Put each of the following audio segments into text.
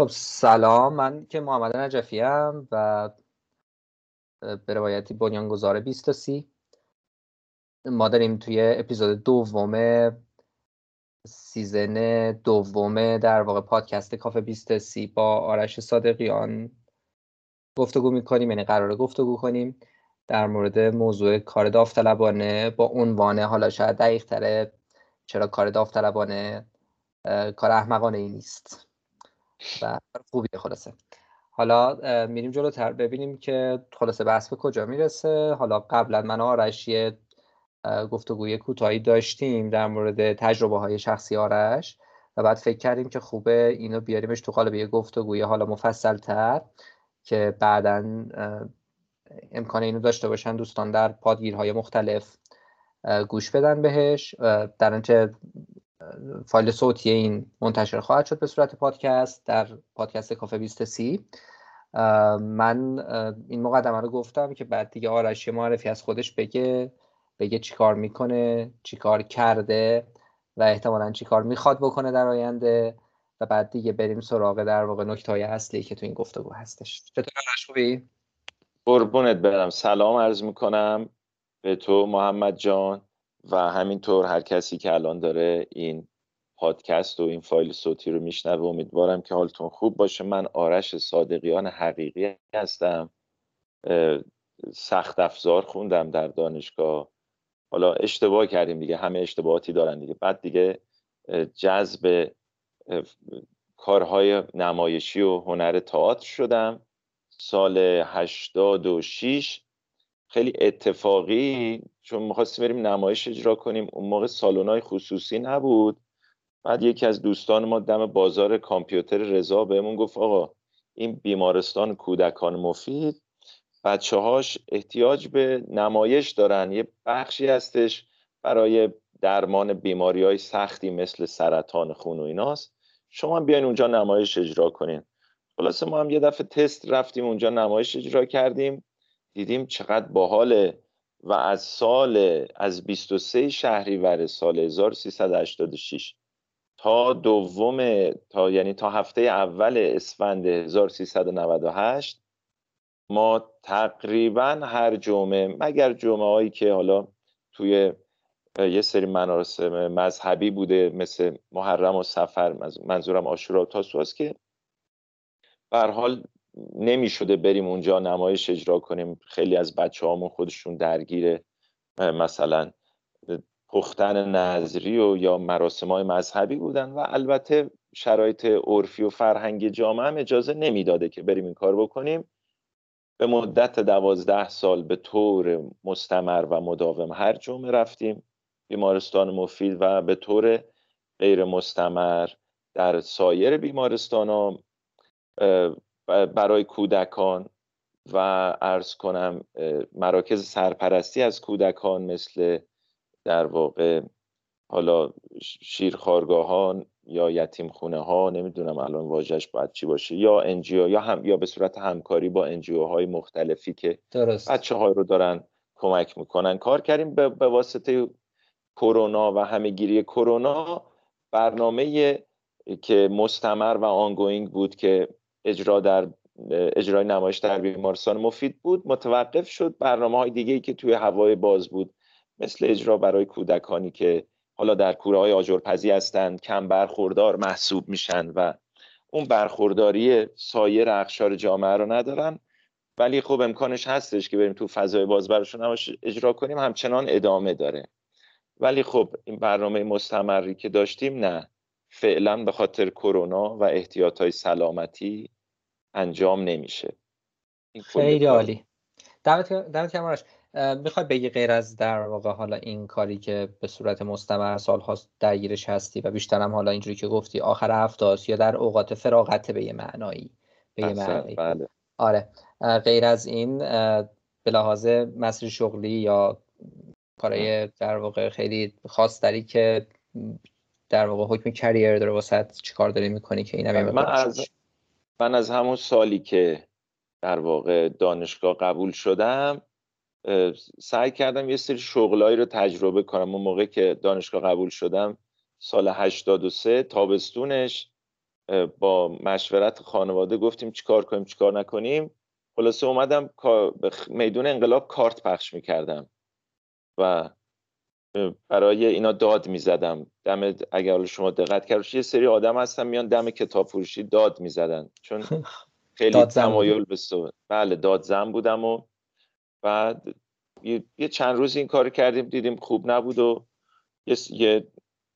خب سلام. من که محمد نجفی هم و به روایتی بنیانگذار 20 تا سی. ما داریم توی اپیزود دوم season دوم در واقع پادکست کافه 20 سی با آرش صادقیان گفتگو می‌کنیم یعنی قراره گفتگو کنیم در مورد موضوع کار داوطلبانه با عنوان حالا شاید دقیق تره چرا کار داوطلبانه کار احمقانه ای نیست. و خوبیه خلاصه. حالا میریم جلوتر. ببینیم که خلاصه بحث به کجا می‌رسه. حالا قبلا من آرش یه گفتگوی کوتاهی داشتیم در مورد تجربه های شخصی آرش و بعد فکر کردیم که خوبه اینو بیاریمش تو قالب یه گفتگوی حالا مفصل تر که بعدا امکان اینو داشته باشن دوستان در پادگیرهای مختلف گوش بدن بهش. در انچه فایل صوتی این منتشر خواهد شد به صورت پادکست در پادکست کافه 20 سی. من این مقدمه رو گفتم که بعد دیگه آرش معرفی از خودش بگه بگه چیکار می‌کنه چیکار کرده و احتمالا چیکار می‌خواد بکنه در آینده و بعد دیگه بریم سراغ در واقع نکته های اصلی که تو این گفتگو هستش. چطور آرش خوبی؟ قربونت برم. سلام عرض می‌کنم. به تو محمد جان. و همینطور هر کسی که الان داره این پادکست و این فایل صوتی رو میشنوه امیدوارم که حالتون خوب باشه. من آرش صادقیان حقیقی هستم. سخت افزار خوندم در دانشگاه. حالا اشتباه کردیم دیگه همه اشتباهاتی دارن دیگه. بعد دیگه جذب کارهای نمایشی و هنر تئاتر شدم. سال 86 خیلی اتفاقی چون می‌خواستیم بریم نمایش اجرا کنیم اون موقع سالن‌های خصوصی نبود. بعد یکی از دوستان ما دم بازار کامپیوتر رضا بهمون گفت آقا این بیمارستان کودکان مفید بچه هاش احتیاج به نمایش دارن یه بخشی هستش برای درمان بیماری های سختی مثل سرطان خون و ایناست شما بیاین اونجا نمایش اجرا کنین. خلاصه ما هم یه دفعه تست رفتیم اونجا نمایش اجرا کردیم. دیدیم چقدر باحاله و از سال از 23 شهریور سال 1386 تا دوم تا یعنی تا هفته اول اسفند 1398 ما تقریبا هر جمعه مگر جمعه هایی که حالا توی یه سری مراسم مذهبی بوده مثل محرم و سفر منظورم آشورا و تاسوعاست که به حال نمی شده بریم اونجا نمایش اجرا کنیم. خیلی از بچه هامون خودشون درگیر مثلا پختن نظری و یا مراسم های مذهبی بودن و البته شرایط عرفی و فرهنگی جامعه هم اجازه نمی‌داده که بریم این کار بکنیم. به مدت دوازده سال به طور مستمر و مداوم هر جمعه رفتیم بیمارستان مفید و به طور غیر مستمر در سایر بیمارستان ها برای کودکان و عرض کنم مراکز سرپرستی از کودکان مثل در واقع حالا شیرخوارگاه‌ها ان یا یتیم خونه ها نمی‌دونم الان واژه‌ش باید چی باشه یا NGO یا هم یا به صورت همکاری با NGO های مختلفی که درست. بچه های رو دارن کمک می‌کنن کار کردیم به, به واسطه کرونا و همه‌گیری کرونا برنامه که مستمر و ongoing بود که اجرا در اجرای نمایش در بیمارستان مفید بود. متوقف شد برنامه های دیگه که توی هوای باز بود مثل اجرا برای کودکانی که حالا در کوره های آجرپزی هستند کم برخوردار محسوب میشن و اون برخورداری سایر اقشار جامعه رو ندارن. ولی خب امکانش هستش که بریم تو فضای باز براشون اجرا کنیم همچنان ادامه داره. ولی خب این برنامه مستمری که داشتیم نه. فعلا به خاطر کرونا و احتیاط های سلامتی انجام نمیشه. خیلی عالی. دمت دمت می‌خوای بگی غیر از در واقع حالا این کاری که به صورت مستمر سالهاست درگیرش هستی و بیشترم حالا اینجوری که گفتی آخر هفته یا در اوقات فراغت به یه معنایی به یه معنایی. بله. آره. غیر از این به لحاظ مسیر شغلی یا کارهای در واقع خیلی خاص داری که در واقع حکم کریر داره واسه چی کار داری می‌کنی که اینم من از من از همون سالی که در واقع دانشگاه قبول شدم سعی کردم یه سری شغلایی رو تجربه کنم. اون موقع که دانشگاه قبول شدم سال 83 تابستونش با مشورت خانواده گفتیم چیکار کنیم چیکار نکنیم. خلاصه اومدم میدون انقلاب کارت پخش می‌کردم. و برای اینا داد می‌زدم. دم اگر شما دقت کرد یه سری آدم هستن میان دم کتاب فروشی داد می‌زدن. چون خیلی تمایل به بله داد زن بودم و بعد یه چند روز این کار کردیم دیدیم خوب نبود و یه,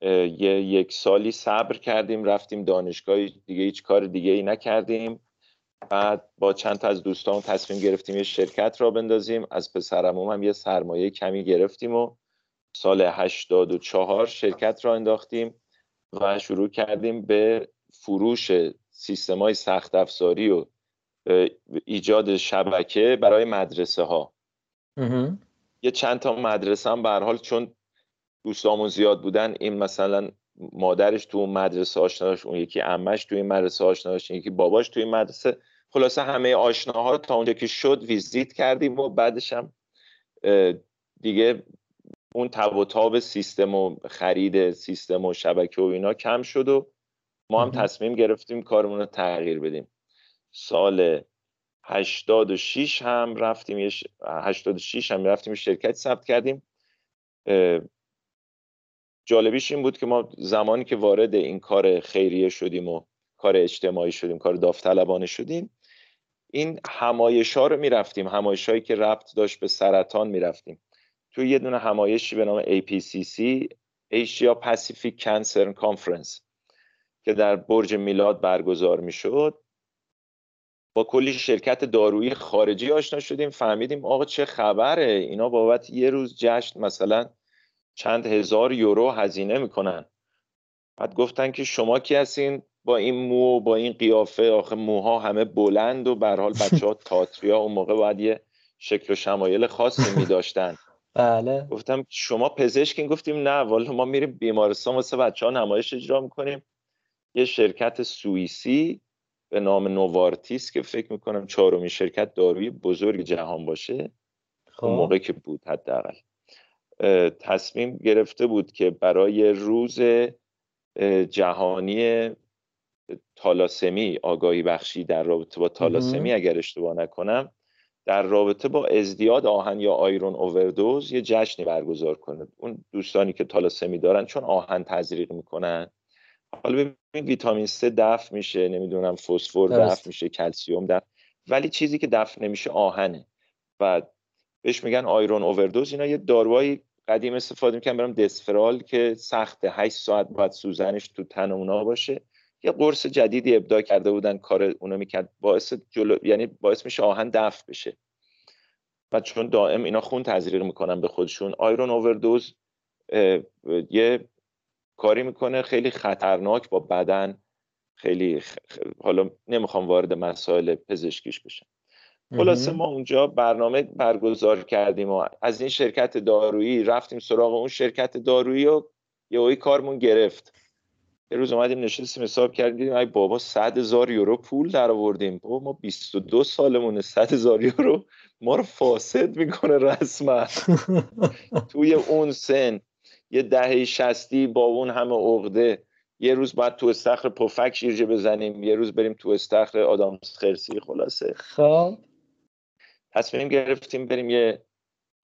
یه یک سالی صبر کردیم رفتیم دانشگاه دیگه هیچ کار دیگه ای نکردیم. بعد با چند تا از دوستان تصمیم گرفتیم یه شرکت را بندازیم. از پسرموم هم یه سرمایه کمی گرفتیم و سال 84 شرکت را انداختیم و شروع کردیم به فروش سیستم های سخت افزاری و ایجاد شبکه برای مدرسه ها یه چند تا مدرسه هم به حال چون دوستامون زیاد بودن این مثلا مادرش تو اون مدرسه آشناش اون یکی امش تو این مدرسه آشناش یکی باباش تو این مدرسه. خلاصه همه آشناها تا اونجا که شد ویزیت کردیم و بعدش هم دیگه اون تب و تاب سیستم و خرید سیستم و شبکه و اینا کم شد و ما هم تصمیم گرفتیم کارمون رو تغییر بدیم. سال 86 هم رفتیم 86 هم رفتیم شرکت ثبت کردیم. جالبیش این بود که ما زمانی که وارد این کار خیریه شدیم و کار اجتماعی شدیم کار داوطلبانه شدیم این همایش ها رو می‌رفتیم. همایش هایی که ربط داشت به سرطان می‌رفتیم. توی یه دونه همایشی به نام APCC Asia Pacific Cancer Conference که در برج میلاد برگزار می‌شد. با کلی شرکت دارویی خارجی آشنا شدیم فهمیدیم آقا چه خبره اینا بابت یه روز جشن مثلا چند هزار یورو هزینه می‌کنن. بعد گفتن که شما کی هستین؟ با این مو و با این قیافه آخه موها همه بلند و به حال بچه ها تاتریا اون موقع باید یه شکل و شمایل خاصی می داشتن بله. گفتم شما پزشکین. گفتیم نه والا ما میریم بیمارستان واسه بچه ها نمایش اجرا می‌کنیم. یه شرکت سوئیسی به نام نووارتیس که فکر می‌کنم چهارمین شرکت دارویی بزرگ جهان باشه. خب. اون موقع که بود حداقل. تصمیم گرفته بود که برای روز جهانی تالاسمی آگاهی بخشی در رابطه با تالاسمی اگر اشتباه نکنم در رابطه با ازدیاد آهن یا آیرون اووردوز یه جشنی برگزار کنه اون دوستانی که تالاسمی دارن چون آهن تزریق می‌کنن. حالا ببین ویتامین C دفع میشه نمی‌دونم فسفر دفع میشه کلسیوم دفع. ولی چیزی که دفع نمیشه آهنه. و بهش میگن آیرون اووردوز. اینا یه داروهای قدیم استفاده می‌کنن برام دسفرال که سخته. 8 ساعت باید سوزنش تو تن اونا باشه. یه قرص جدیدی ابداع کرده بودن کار اونو می‌کرد. باعث جلو... یعنی باعث میشه آهن دفع بشه. و چون دائم اینا خون تزریق می‌کنن به خودشون. آیرون اووردوز یه کاری می‌کنه خیلی خطرناک با بدن خیلی حالا نمی‌خوام وارد مسائل پزشکیش بشم. خلاصه ما اونجا برنامه برگزار کردیم و از این شرکت دارویی رفتیم سراغ اون شرکت دارویی و یه کارمون گرفت. یه روز اومدیم نشستیم حساب کردیم دیدیم ای بابا 100 هزار یورو پول در آوردیم بابا ما 22 سالمونه 100 هزار یورو ما رو فاسد می‌کنه رسما. توی اون سن یه دهه شستی با اون همه عقده. یه روز باید تو استخر پفک شیرجه بزنیم یه روز بریم تو استخر آدم خرسی خلاصه. خب. تصمیم گرفتیم بریم یه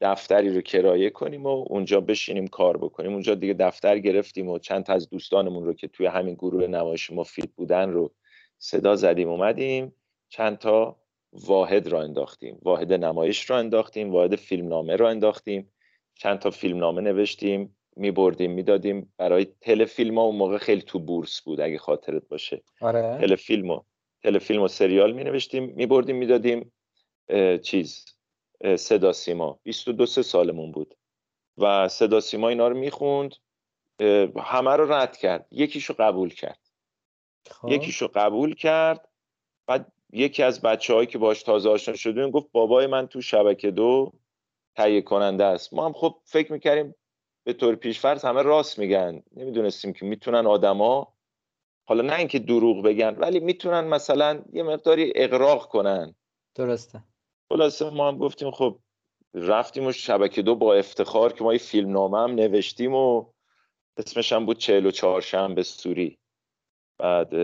دفتری رو کرایه کنیم و اونجا بشینیم کار بکنیم. اونجا دیگه دفتر گرفتیم و چند تا از دوستانمون رو که توی همین گروه نمایش مفید بودن رو صدا زدیم اومدیم. چند تا واحد را انداختیم. واحد نمایش را انداختیم واحد فیلمنامه را انداختیم. چند تا فیلمنامه نوشتیم میبردیم می‌دادیم. برای تلفیلم ها اون موقع خیلی تو بورس بود اگه خاطرت باشه. آره. تلفیلم و تلفیلم و سریال می نوشتیم میبردیم می‌دادیم. چیز صدا سیما. 22 سه سالمون بود. و صدا سیما اینا رو می‌خوند همه رو رد کرد. یکیشو قبول کرد. خب. یکیشو قبول کرد. بعد یکی از بچه هایی که باش تازه آشنا شدیم گفت بابای من تو شبکه دو تهیه کننده است. ما هم خب فکر می‌کردیم به طور پیشفرض همه راست میگن. نمی‌دونستیم که می‌تونن آدما حالا نه اینکه دروغ بگن ولی می‌تونن مثلا یه مقداری اقراق کنن. درسته. خلاصه ما هم گفتیم خب رفتیم و شبکه دو با افتخار که ما یه فیلم نامه هم نوشتیم و اسمش هم بود چهل و چهارشنبه سوری. بعد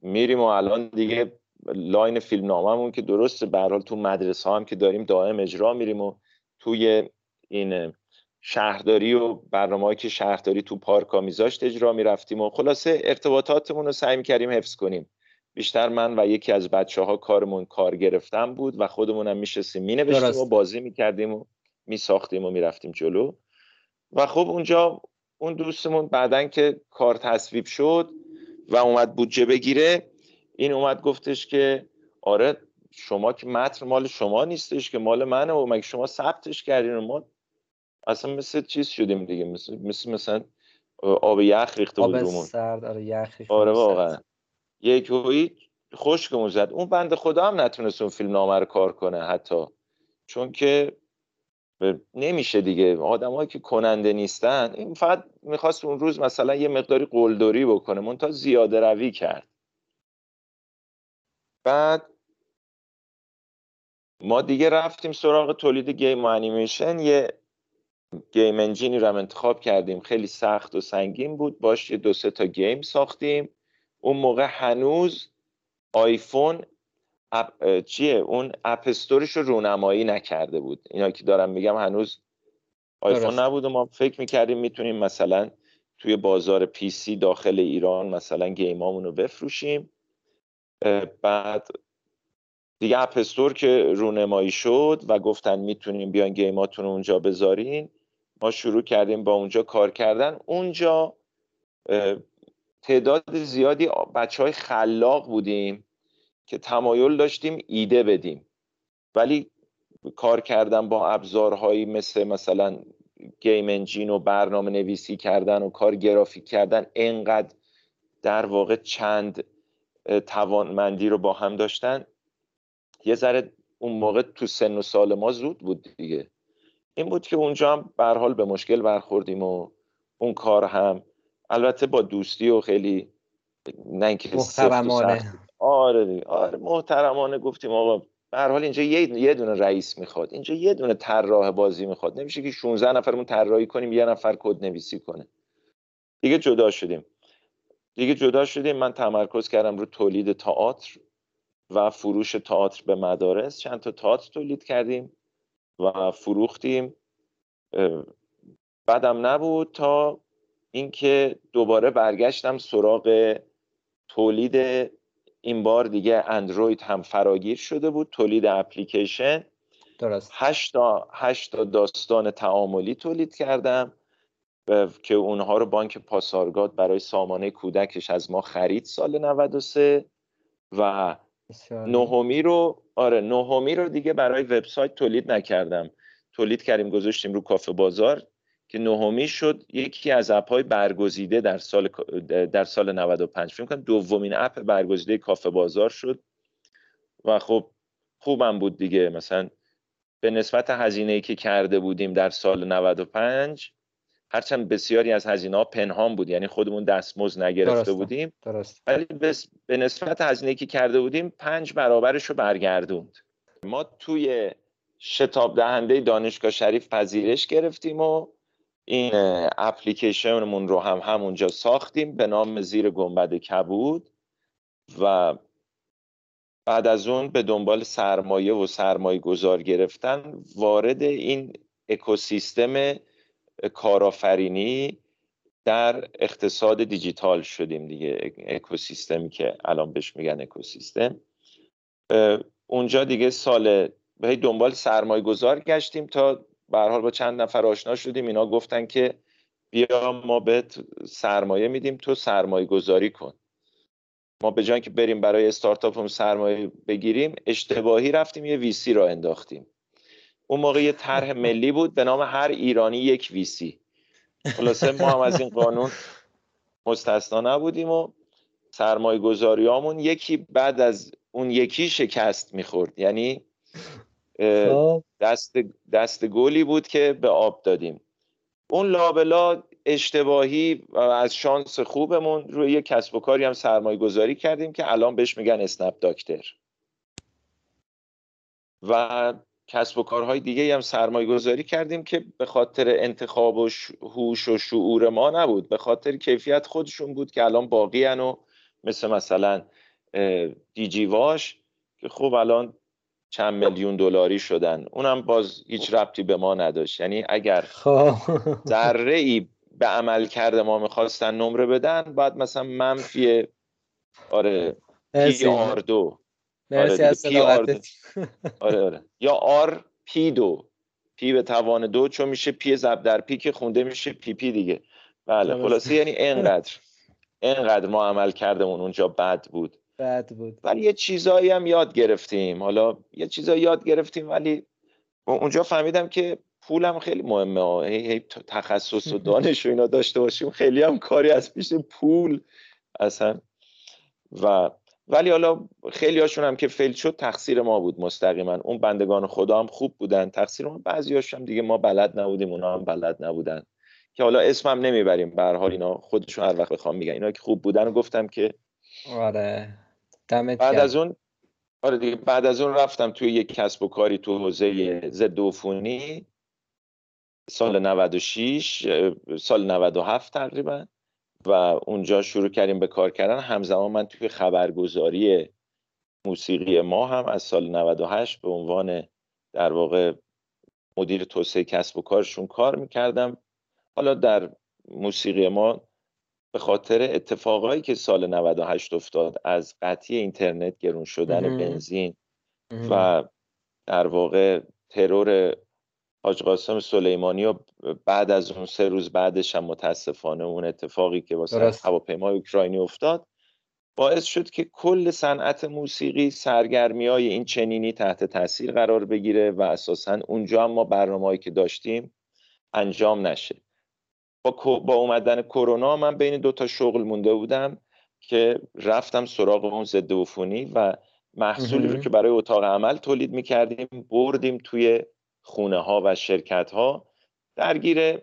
میریم و الان دیگه لاین فیلم که درسته به حال تو مدرسه هم که داریم دائم اجرا میریم و توی این شهرداری و برنامه که شهرداری تو پارک ها میذاشت اجرا می‌رفتیم و خلاصه ارتباطاتمون رو سعی می‌کردیم حفظ کنیم. بیشتر من و یکی از بچه ها کارمون کار گرفتن بود و خودمون هم میشستیم مینوشتیم و بازی می‌کردیم و میساختیم و می‌رفتیم جلو. و خب اونجا اون دوستمون بعدن که کار تصویب شد و اومد بودجه بگیره این اومد گفتش که آره شما که متن مال شما نیستش که مال منه و مگه شما ثبتش کردین؟ و ما اصلا مثل چیز شدیم دیگه مثل مثل مثلا آب یخ ریخته بود رومون. سرد آره یخ آره واقعا. یک هایی خشکمون زد. اون بند خدا هم نتونست اون فیلم نامه رو کار کنه حتی. چون که نمیشه دیگه. آدمایی که کننده نیستن این فقط می‌خواست اون روز مثلا یه مقداری قلدری بکنه. منتها زیاده روی کرد. بعد ما دیگه رفتیم سراغ تولید game و انیمیشن. یه game engine ی رو هم انتخاب کردیم. خیلی سخت و سنگین بود. باش یه دو سه تا game ساختیم. اون موقع هنوز آیفون app چیه؟ اون App Store ش رو رونمایی نکرده بود. اینا که دارم میگم هنوز آیفون نبود و ما فکر می‌کردیم می‌تونیم مثلا توی بازار PC داخل ایران مثلا game امون رو بفروشیم بعد دیگه App Store که رونمایی شد و گفتن می‌تونین بیاین game اتون رو اونجا بذارین ما شروع کردیم با اونجا کار کردن. اونجا تعداد زیادی بچه های خلاق بودیم که تمایل داشتیم ایده بدیم. ولی کار کردن با ابزارهایی مثل مثلا گیم انجین و برنامه نویسی کردن و کار گرافیک کردن انقدر در واقع چند توانمندی رو با هم داشتن یه ذره اون موقع تو سن و سال ما زود بود دیگه. این بود که اونجا هم به حال به مشکل برخوردیم و اون کار هم البته با دوستی و خیلی نه اینکه محترمانه. آره دیگه. آره محترمانه گفتیم آقا. به حال اینجا یه یه دونه رئیس می‌خواد. اینجا یه دونه طراح بازی می‌خواد. نمیشه که 16 نفرمون طراحی کنیم یه نفر کد نویسی کنه. دیگه جدا شدیم. دیگه جدا شدیم. من تمرکز کردم رو تولید تئاتر و فروش تئاتر به مدارس. چند تا تئاتر تولید کردیم و فروختیم. بعدم نبود تا اینکه دوباره برگشتم سراغ تولید این بار دیگه اندروید هم فراگیر شده بود تولید اپلیکیشن. درست. هشتا, هشتا داستان تعاملی تولید کردم که اونها رو بانک پاسارگاد برای سامانه کودکش از ما خرید سال 93 و نهمی رو آره نهمی رو دیگه برای وبسایت تولید نکردم. تولید کردیم گذاشتیم رو کافه بازار. که نهمی شد یکی از اپ های برگزیده در سال در سال 95 فکر کنم دومین اپ برگزیده کافه بازار شد. و خب خوبم بود دیگه. مثلا به نسبت هزینه ای که کرده بودیم در سال 95 هرچند بسیاری از هزینه ها پنهان بود. یعنی خودمون دستمزد نگرفته بودیم. درست. ولی به نسبت هزینه که کرده بودیم پنج برابرش رو برگردوند. ما توی شتاب دهنده دانشگاه شریف پذیرش گرفتیم و این اپلیکیشنمون رو هم همونجا ساختیم به نام زیر گنبد کبود و بعد از اون به دنبال سرمایه و سرمایه گذار گرفتن وارد این اکوسیستم کارآفرینی در اقتصاد دیجیتال شدیم دیگه اکوسیستمی که الان بهش میگن اکوسیستم. اونجا دیگه سال به دنبال سرمایه گذار گشتیم تا به حال با چند نفر آشنا شدیم. اینا گفتن که بیا ما بهت سرمایه میدیم تو سرمایه گذاری کن. ما به جای که بریم برای استارتاپمون سرمایه بگیریم اشتباهی رفتیم یه ویسی را انداختیم. اون موقع یه طرح ملی بود به نام هر ایرانی یک ویسی خلاصه ما هم از این قانون مستثنا نبودیم و سرمایه گذاریامون یکی بعد از اون یکی شکست می‌خورد. یعنی. دست, دست گلی بود که به آب دادیم. اون لابلا اشتباهی و از شانس خوبمون روی یک کسب و کاری هم سرمایه گذاری کردیم که الان بهش میگن اسنپ داکتر. و کسب و کارهای دیگه هم سرمایه گذاری کردیم که به خاطر انتخاب و هوش و شعور ما نبود. به خاطر کیفیت خودشون بود که الان باقی و مثل مثلا دیجیواش که خب الان چند میلیون دلاری شدن. اونم باز هیچ ربطی به ما نداشت. یعنی اگر خب. ذره ای به عمل کرده ما می‌خواستن نمره بدن بعد مثلا منفی آره پی آر دو. آره پی آر دو. آره آره. یا آر پی دو. پی به توان دو چون میشه پی ضرب در پی که خونده میشه پی پی دیگه. بله خلاصه یعنی اینقدر اینقدر ما عملکردمون اونجا بد بود. بد بود. ولی یه چیزایی هم یاد گرفتیم. حالا یه چیزایی یاد گرفتیم ولی اونجا فهمیدم که پولم خیلی مهمه. هی, هی تخصص و دانش و اینا داشته باشیم خیلی هم کاری از پیش پول اصلا. و ولی حالا خیلی هاشون هم که فیل شد تقصیر ما بود مستقیما. اون بندگان خدا هم خوب بودن. تقصیر ما بعضی هم دیگه ما بلد نبودیم اونا هم بلد نبودن. که حالا اسمم نمی‌بریم. به حال اینا خودشون هر وقت بخوام میگن. اینا که خوب بودن و گفتم که آره. دمت بعد از اون آره دیگه بعد از اون رفتم توی یک کسب و کاری تو حوزه ضد عفونی. سال 96 سال 97 تقریبا. و اونجا شروع کردیم به کار کردن. همزمان من توی خبرگزاری موسیقی ما هم از سال 98 به عنوان در واقع مدیر توسعه کسب و کارشون کار می‌کردم. حالا در موسیقی ما به خاطر اتفاقایی که سال 98 افتاد از قطعی اینترنت گرون شدن بنزین و در واقع ترور حاج قاسم سلیمانی و بعد از اون سه روز بعدش هم متاسفانه اون اتفاقی که واسه هواپیمای اوکراینی افتاد باعث شد که کل صنعت موسیقی سرگرمی های این چنینی تحت تاثیر قرار بگیره و اساسا اونجا هم ما برنامه‌ای که داشتیم انجام نشه. با, با اومدن کرونا من بین دو تا شغل مونده بودم که رفتم سراغ اون ضد عفونی و محصولی رو که برای اتاق عمل تولید می‌کردیم بردیم توی خونه ها و شرکت ها درگیر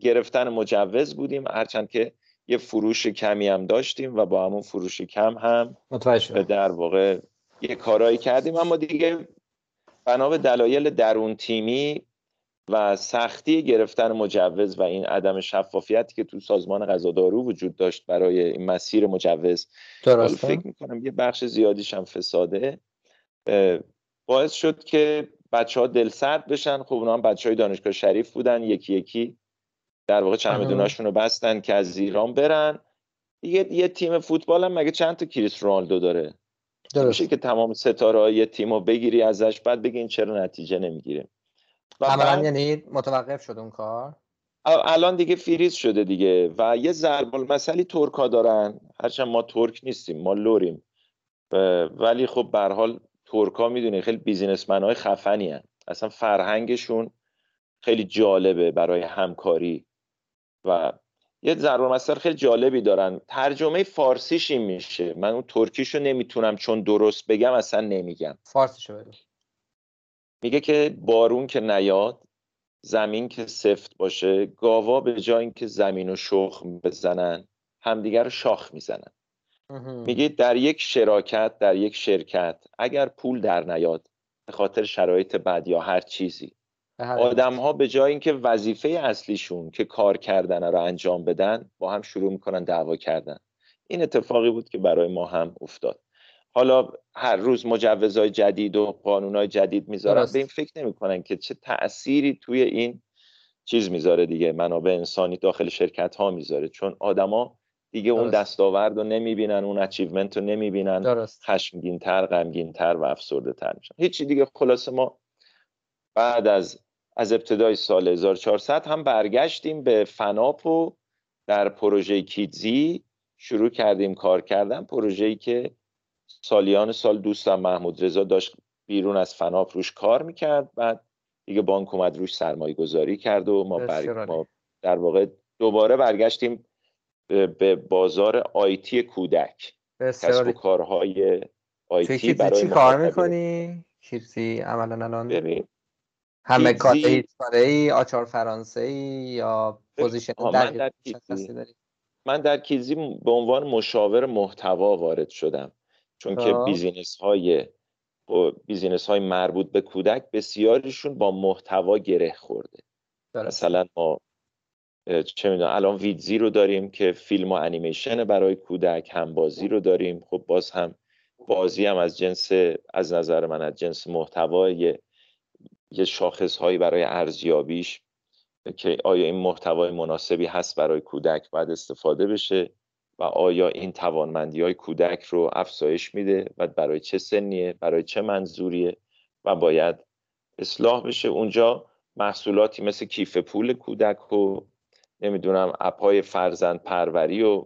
گرفتن مجوز بودیم هرچند که یه فروش کمی هم داشتیم و با همون فروش کم هم در واقع یه کارایی کردیم. اما دیگه بنا به دلایل درون تیمی و سختی گرفتن مجوز و این عدم شفافیتی که تو سازمان غذا دارو وجود داشت برای این مسیر مجوز. فکر می‌کنم یه بخش زیادیش هم فساده. باعث شد که بچه ها دل سرد بشن. خب اونا هم بچه های دانشگاه شریف بودن. یکی یکی در واقع چمدوناشون رو بستن که از ایران برن. یه, یه تیم فوتبال هم مگه چند تا کریس رونالدو داره؟ درست. میشه که تمام ستاره یه تیم رو بگیری ازش بعد بگین چرا نتیجه نمی‌گیره. عملا یعنی متوقف شد اون کار؟ الان دیگه فریز شده دیگه و یه ضرب المثلی ترکا دارن. هرچند ما ترک نیستیم ما لوریم. ولی خب به حال ترکا می‌دونی خیلی بیزینسمن های خفنی هن. اصلا فرهنگشون خیلی جالبه برای همکاری. و یه ضرب المثل خیلی جالبی دارن. ترجمه فارسیش این میشه. من اون ترکیشو نمی‌تونم چون درست بگم اصلا نمیگم. فارسیشو بگم میگه که بارون که نیاد زمین که سفت باشه گاوا به جای اینکه زمین و شخ بزنن همدیگر رو شاخ می‌زنن. میگه در یک شراکت در یک شرکت اگر پول در نیاد به خاطر شرایط بد یا هر چیزی آدم ها به جای اینکه وظیفه اصلیشون که کار کردن رو انجام بدن با هم شروع می‌کنن دعوا کردن. این اتفاقی بود که برای ما هم افتاد. حالا هر روز مجوزهای جدید و قانونهای جدید می‌ذارن. به این فکر نمی‌کنن که چه تأثیری توی این چیز می‌ذاره دیگه. منابع انسانی داخل شرکت ها می‌ذاره. چون آدما دیگه اون دستاورد رو نمی‌بینن اون اچیومنت رو نمی‌بینن. خشمگین تر غمگین تر و افسرده تر میشن. هیچی دیگه. خلاصه ما بعد از از ابتدای سال 1400 هم برگشتیم به فناپ و در پروژه کیدزی شروع کردیم کار کردن. پروژه‌ای که سالیان سال دوستم محمود رضا داشت بیرون از فناپ روش کار می‌کرد. بعد دیگه بانک اومد روش سرمایه گذاری کرد و ما, ما در واقع دوباره برگشتیم به بازار IT کودک. کسب و کارهای IT برای چی کار می‌کنی؟ کیدزی عملا الان ببین همه کاره ای آچار فرانسه ای یا position من من در کیدزی به عنوان مشاور محتوا وارد شدم. چون که خب. business های business های مربوط به کودک بسیاریشون با محتوا گره خورده. مثلا ما چه می‌دونم الان ویدزی رو داریم که فیلم و انیمیشن برای کودک هم بازی رو داریم. خب باز هم بازی هم از جنس از نظر من از جنس محتوا یه, یه شاخص هایی برای ارزیابیش که آیا این محتوای مناسبی هست برای کودک باید استفاده بشه. و آیا این توانمندی های کودک رو افزایش میده و برای چه سنیه برای چه منظوریه و باید اصلاح بشه؟ اونجا محصولاتی مثل کیف پول کودک و نمی‌دونم اپای فرزند پروری و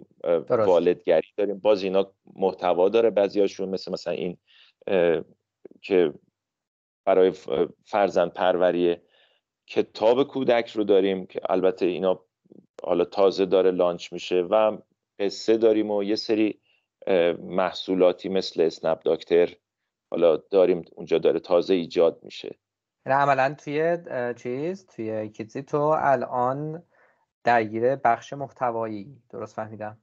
والدگری داریم. باز اینا محتوا داره بعضیاشون مثل مثلا این که برای فرزند پروری کتاب کودک رو داریم که البته اینا حالا تازه داره launch میشه و قصه داریم و یه سری محصولاتی مثل اسنپ داکتر حالا داریم اونجا داره تازه ایجاد میشه. یعنی عملا توی چیز؟ توی کیدزی تو الان درگیر بخش محتوایی درست فهمیدم؟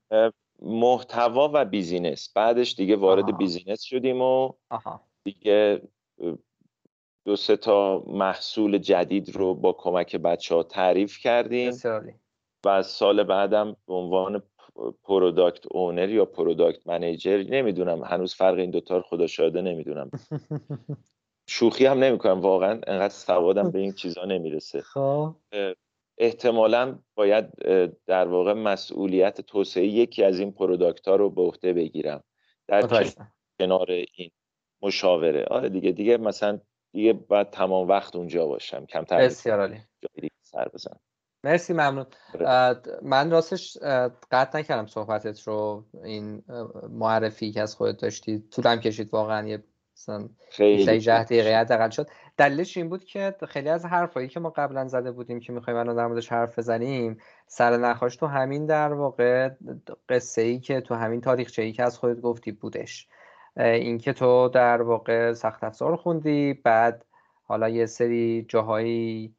محتوا و business. بعدش دیگه وارد آها. business شدیم و آها. دیگه دو سه تا محصول جدید رو با کمک بچه ها تعریف کردیم. و سال بعدم به عنوان product owner یا product manager نمی‌دونم. هنوز فرق این دوتا رو خدا شاهده نمی‌دونم. شوخی هم نمی‌کنم. واقعا انقدر سوادم به این چیزا نمی‌رسه. خب. احتمالا باید در واقع مسئولیت توسعه یکی از این product ها رو به عهده بگیرم. در کنار این مشاوره. آره دیگه دیگه مثلا دیگه باید تمام وقت اونجا باشم. کمتر بسیار عالی. سر بزن مرسی ممنون. آره. من راستش قطع نکردم صحبتت رو این معرفی که از خودت داشتی. طولم کشید واقعا یه خیلی ده دقیقه حداقل شد. دلیلش این بود که خیلی از حرفایی که ما قبلا زده بودیم که می‌خوایم الان در موردش حرف بزنیم سر نخواش تو همین در واقع قصه ای که تو همین تاریخچه ای که از خودت گفتی بودش. اینکه تو در واقع سخت افزار خوندی بعد حالا یه سری جاهایی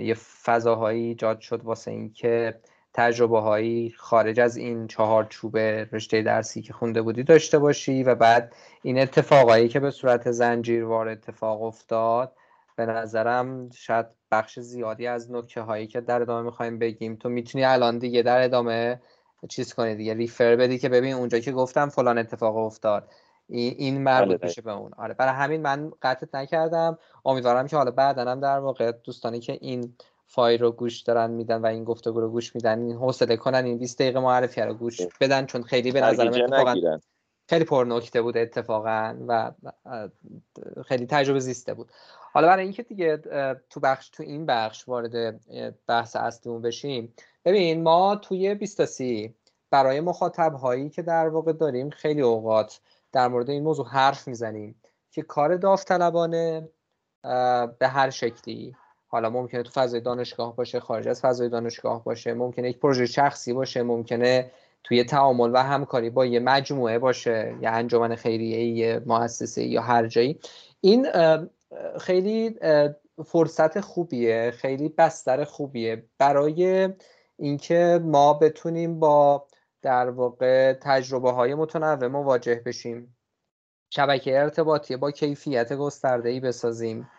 یه فضاهایی ایجاد شد واسه اینکه تجربه هایی خارج از این چهار چوبه رشته درسی که خونده بودی داشته باشی و بعد این اتفاقایی که به صورت زنجیروار اتفاق افتاد به نظرم شاید بخش زیادی از نکته هایی که در ادامه می‌خوایم بگیم. تو می‌تونی الان دیگه در ادامه چیز کنی دیگه ریفر بدی که ببین اونجا که گفتم فلان اتفاق افتاد. این مربوط بله، میشه به اون. آره برای همین من قطعت نکردم. امیدوارم که حالا بعدا هم در واقع دوستانی که این فایل رو گوش دارن میدن و این گفتگو رو گوش میدن این حوصله کنن این 20 دقیقه معرفی رو گوش بدن. چون خیلی به نظر من خیلی پر نکته بود اتفاقا و خیلی تجربه زیسته بود. حالا برای اینکه دیگه تو بخش تو این بخش وارد بحث اصلیمون بشیم ببین ما توی 20 برای مخاطب هایی که در واقع داریم خیلی اوقات در مورد این موضوع حرف می‌زنیم که کار داوطلبانه به هر شکلی. حالا ممکنه تو فضای دانشگاه باشه خارج از فضای دانشگاه باشه ممکنه یک پروژه شخصی باشه ممکنه توی تعامل و همکاری با یه مجموعه باشه یا انجمن خیریه یه مؤسسه یا هر جایی. این خیلی فرصت خوبیه خیلی بستر خوبیه. برای اینکه ما بتونیم با در واقع تجربه های متنوع مواجه بشیم. شبکه ارتباطی با کیفیت گسترده ای بسازیم.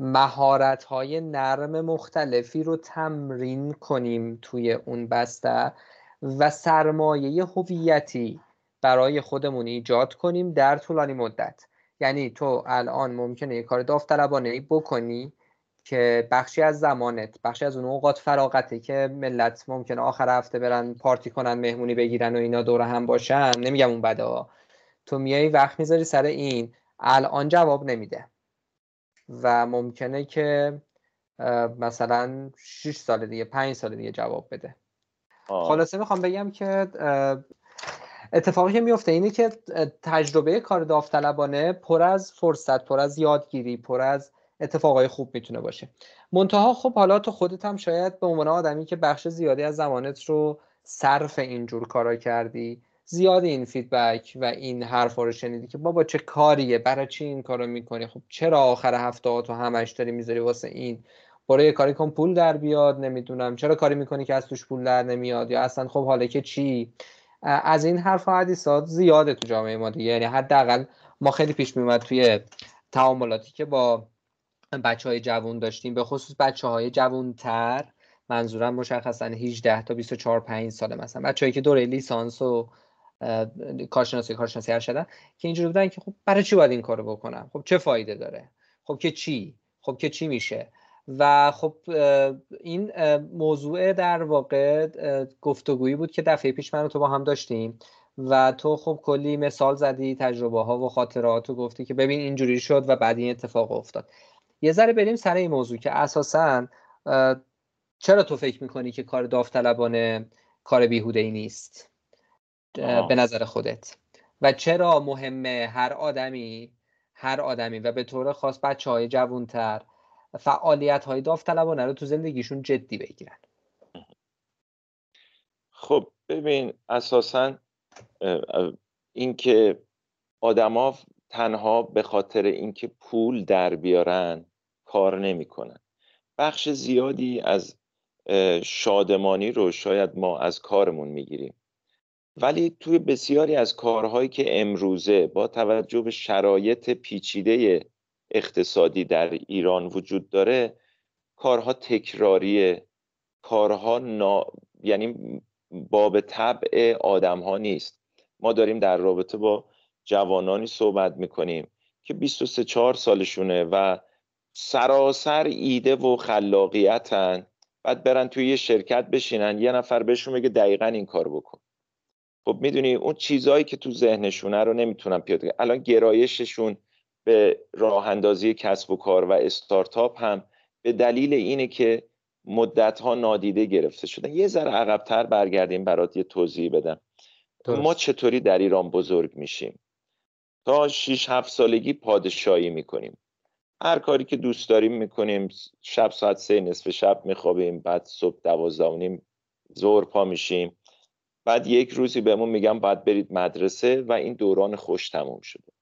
مهارت های نرم مختلفی رو تمرین کنیم توی اون بسته و سرمایه هویتی برای خودمون ایجاد کنیم در طولانی مدت. یعنی تو الان ممکنه یه کار داوطلبانه ای بکنی که بخشی از زمانت بخشی از اون اوقات فراغته که ملت ممکنه آخر هفته برن پارتی کنن مهمونی بگیرن و اینا دور هم باشن. نمیگم اون بدا تو میای وقت می‌ذاری سر این. الان جواب نمیده. و ممکنه که مثلا 6 سال دیگه 5 سال دیگه جواب بده. خلاصه می‌خوام بگم که اتفاقی که میفته اینه که تجربه کار داوطلبانه پر از فرصت پر از یادگیری پر از اتفاقای خوب می‌تونه باشه. منتها خب حالا تو خودت هم شاید به عنوان آدمی که بخش زیادی از زمانت رو صرف اینجور کارا کردی زیاد این فیدبک و این حرف رو شنیدی که بابا چه کاریه؟ برای چی این کارو می‌کنی؟ خب چرا آخر هفته تو همش داری می‌ذاری واسه این؟ برای یه کاری کن پول در بیاد نمی‌دونم. چرا کاری می‌کنی که از توش پول در نمیاد؟ یا اصلا خب حالا که چی؟ از این حرف حدیثات زیاده تو جامعه ما دیگه. یعنی حداقل ما خیلی پیش میومد توی تعاملاتی که با بچه های جوون داشتیم. به خصوص بچه های جوون تر منظورم مشخصا 18 تا 24 5 ساله مثلا. بچه‌ای که دوره لیسانس و کارشناسی کارشناسی ارشدن که اینجوری بودن که خب برای چی باید این کارو بکنم؟ خب چه فایده داره؟ خب که چی؟ خب که چی میشه؟ و خب این موضوع در واقع گفتگویی بود که دفعه پیش من تو با هم داشتیم و تو خب کلی مثال زدی تجربه ها و خاطرات و گفتی که ببین اینجوری شد و بعد این اتفاق افتاد. یه ذره بریم سر این موضوع که اساسا چرا تو فکر می‌کنی که کار داوطلبانه کار بیهوده ای نیست به نظر خودت. و چرا مهمه هر آدمی هر آدمی و به طور خاص بچه های جوانتر فعالیت های داوطلبانه رو تو زندگیشون جدی بگیرن؟ خب ببین اساسا اینکه آدما تنها به خاطر اینکه پول در بیارن کار نمی‌کنن. بخش زیادی از شادمانی رو شاید ما از کارمون می‌گیریم. ولی توی بسیاری از کارهایی که امروزه با توجه به شرایط پیچیده اقتصادی در ایران وجود داره کارها تکراریه. کارها نا... یعنی باب طبع آدم ها نیست. ما داریم در رابطه با جوانانی صحبت می‌کنیم که 23 4 سالشونه و سراسر ایده و خلاقیتن. بعد برن توی یه شرکت بشینن یه نفر بهشون بگه دقیقا این کار بکن. خب می‌دونی اون چیزهایی که تو ذهنشونه رو نمی‌تونن پیاده الان گرایششون به راه اندازی کسب و کار و استارتاپ هم به دلیل اینه که مدت ها نادیده گرفته شدن. یه ذره عقبتر برگردیم برات یه توضیح بدم. ما چطوری در ایران بزرگ میشیم؟ تا 6 7 سالگی پادشاهی می‌کنیم. هر کاری که دوست داریم می‌کنیم شب ساعت سه نصف شب میخوابیم بعد صبح دوازده نیم زور پا میشیم. بعد یک روزی بهمون میگم باید برید مدرسه و این دوران خوش تموم شده.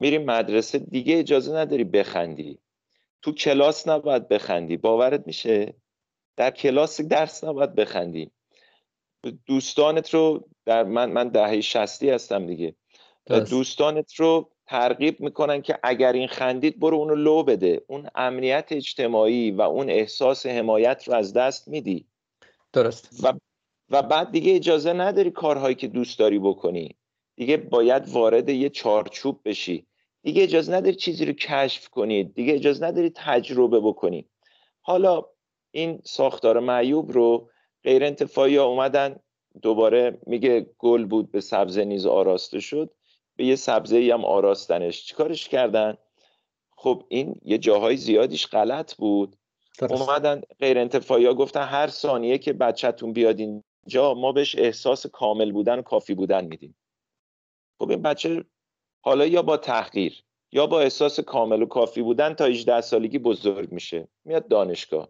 میریم مدرسه دیگه اجازه نداری بخندی. تو کلاس نباید بخندی. باورت میشه؟ در کلاس درس نباید بخندی. دوستانت رو در من من دهه شستی هستم دیگه. دوستانت رو ترغیب می‌کنن که اگر این خندید برو اونو لو بده. اون امنیت اجتماعی و اون احساس حمایت رو از دست میدی. درست. و, و بعد دیگه اجازه نداری کارهایی که دوست داری بکنی. دیگه باید وارد یه چارچوب بشی. دیگه اجازه نداری چیزی رو کشف کنی. دیگه اجازه نداری تجربه بکنی. حالا این ساختار معیوب رو غیر انتفاعی ها اومدن. دوباره میگه گل بود به سبزه نیز آراسته شد. به یه سبزه ای هم آراستنش. چیکارش کردن؟ خب این یه جاهای زیادیش غلط بود. اومدن غیر انتفاعی ها گفتن هر ثانیه که بچهتون بیاد اینجا ما بهش احساس کامل بودن و کافی بودن میدیم. خب این بچه حالا یا با تحقیر یا با احساس کامل و کافی بودن تا 18 سالگی بزرگ میشه. میاد دانشگاه.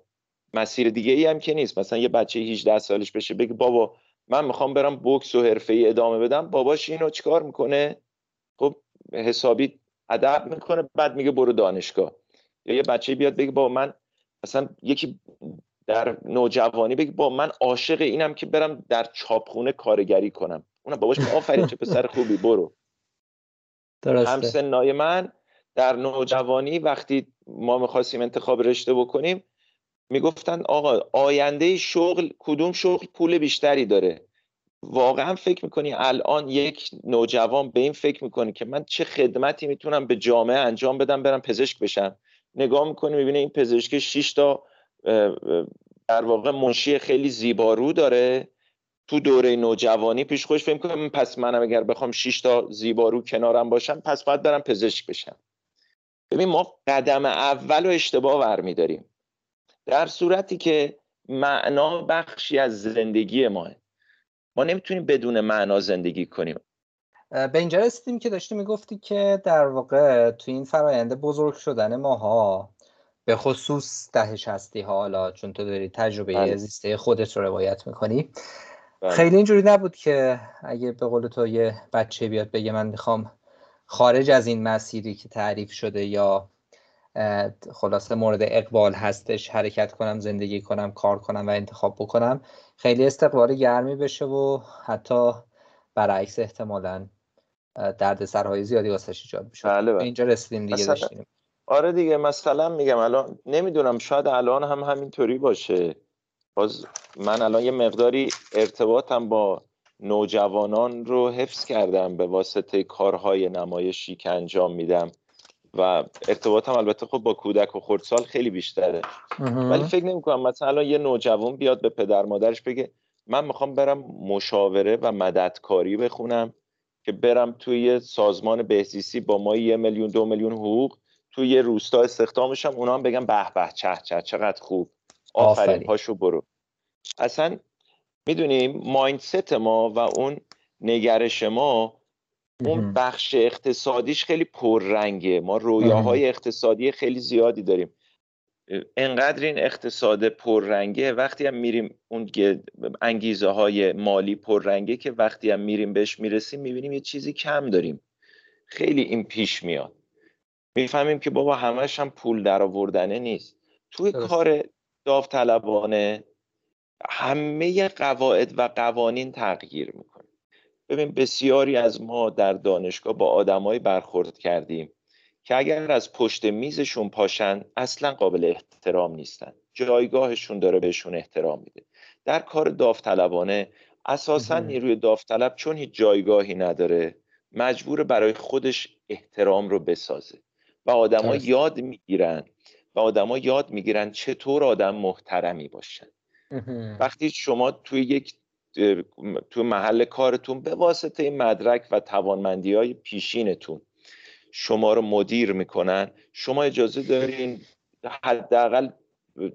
مسیر دیگه ای هم که نیست. مثلا یه بچه 18 سالش بشه بگه بابا من می‌خوام برم بوکس و حرفه ای ادامه بدم. باباش اینو چیکار می‌کنه؟ خب حسابی ادب می‌کنه بعد میگه برو دانشگاه. یا یه بچه بیاد بگه با من مثلا یکی در نوجوانی بگه با من عاشق اینم که برم در چاپخونه کارگری کنم. اونم باباش آفرین چه پسر خوبی برو. هم سنای من در نوجوانی وقتی ما می‌خواستیم انتخاب رشته بکنیم می‌گفتن آقا آینده شغل کدوم شغل پول بیشتری داره؟ واقعا فکر می‌کنی الان یک نوجوان به این فکر می‌کنی که من چه خدمتی می‌تونم به جامعه انجام بدم برم پزشک بشم؟ نگاه می‌کنی می‌بینه این پزشک 6 تا در واقع منشی خیلی زیبارو داره. تو دوره نوجوانی پیش خوش فکر کنم پس منم اگر بخوام 6 تا زیبارو کنارم باشم پس باید برم پزشک بشم. ببین ما قدم اول و اشتباه ورمیداریم در صورتی که معنا بخشی از زندگی ماه. ما نمی‌تونیم بدون معنا زندگی کنیم به اینجا رسیدیم که داشتی می‌گفتی که در واقع تو این فراینده بزرگ شدن ماها به خصوص ده شستی ها حالا چون تو داری تجربه بله. زیسته خودت رو روایت می‌کنی بله. خیلی اینجوری نبود که اگه به قول تو یه بچه بیاد بگه من می‌خوام خارج از این مسیری که تعریف شده یا خلاصه مورد اقبال هستش حرکت کنم زندگی کنم کار کنم و انتخاب بکنم. خیلی استقبال گرمی بشه و حتی برعکس احتمالا درد سرهای زیادی واسش ایجاد بشه بله بله. اینجا رسیدیم دیگه داشتیم آره دیگه مثلا میگم الان نمی‌دونم شاید الان هم همینطوری باشه. باز من الان یه مقداری ارتباطم با نوجوانان رو حفظ کردم به واسطه کارهای نمایشی که انجام میدم. و ارتباطم البته خب با کودک و خردسال خیلی بیشتره. ولی فکر نمی کنم مثلا یه نوجوان بیاد به پدر مادرش بگه من می‌خوام برم مشاوره و مددکاری بخونم که برم توی سازمان بهزیستی با ما یه میلیون دو میلیون حقوق توی یه روستا استخدامشم اونا هم بگم به به چه چه چقدر خوب. آفرین پاشو برو. اصلا می‌دونیم مایندست ما و اون نگرش ما اون بخش اقتصادیش خیلی پررنگه. ما رویاهای اقتصادی خیلی زیادی داریم. انقدر این اقتصاد پررنگه وقتی هم میریم اون انگیزه های مالی پررنگه که وقتی هم میریم بهش می‌رسیم می‌بینیم یه چیزی کم داریم. خیلی این پیش میاد. می‌فهمیم که بابا همش هم پول در آوردنه نیست. توی کار داوطلبانه همه قواعد و قوانین تغییر می‌کنه. ببین بسیاری از ما در دانشگاه با آدمایی برخورد کردیم که اگر از پشت میزشون پاشن اصلا قابل احترام نیستن. جایگاهشون داره بهشون احترام میده. در کار داوطلبانه اساسا نیروی داوطلب چون هیچ جایگاهی نداره مجبور برای خودش احترام رو بسازه. و آدما یاد می‌گیرن. و آدما یاد می‌گیرن چطور آدم محترمی باشن. وقتی شما توی یک تو محل کارتون به واسطه مدرک و توانمندی های پیشینتون شما رو مدیر می‌کنن. شما اجازه دارین حداقل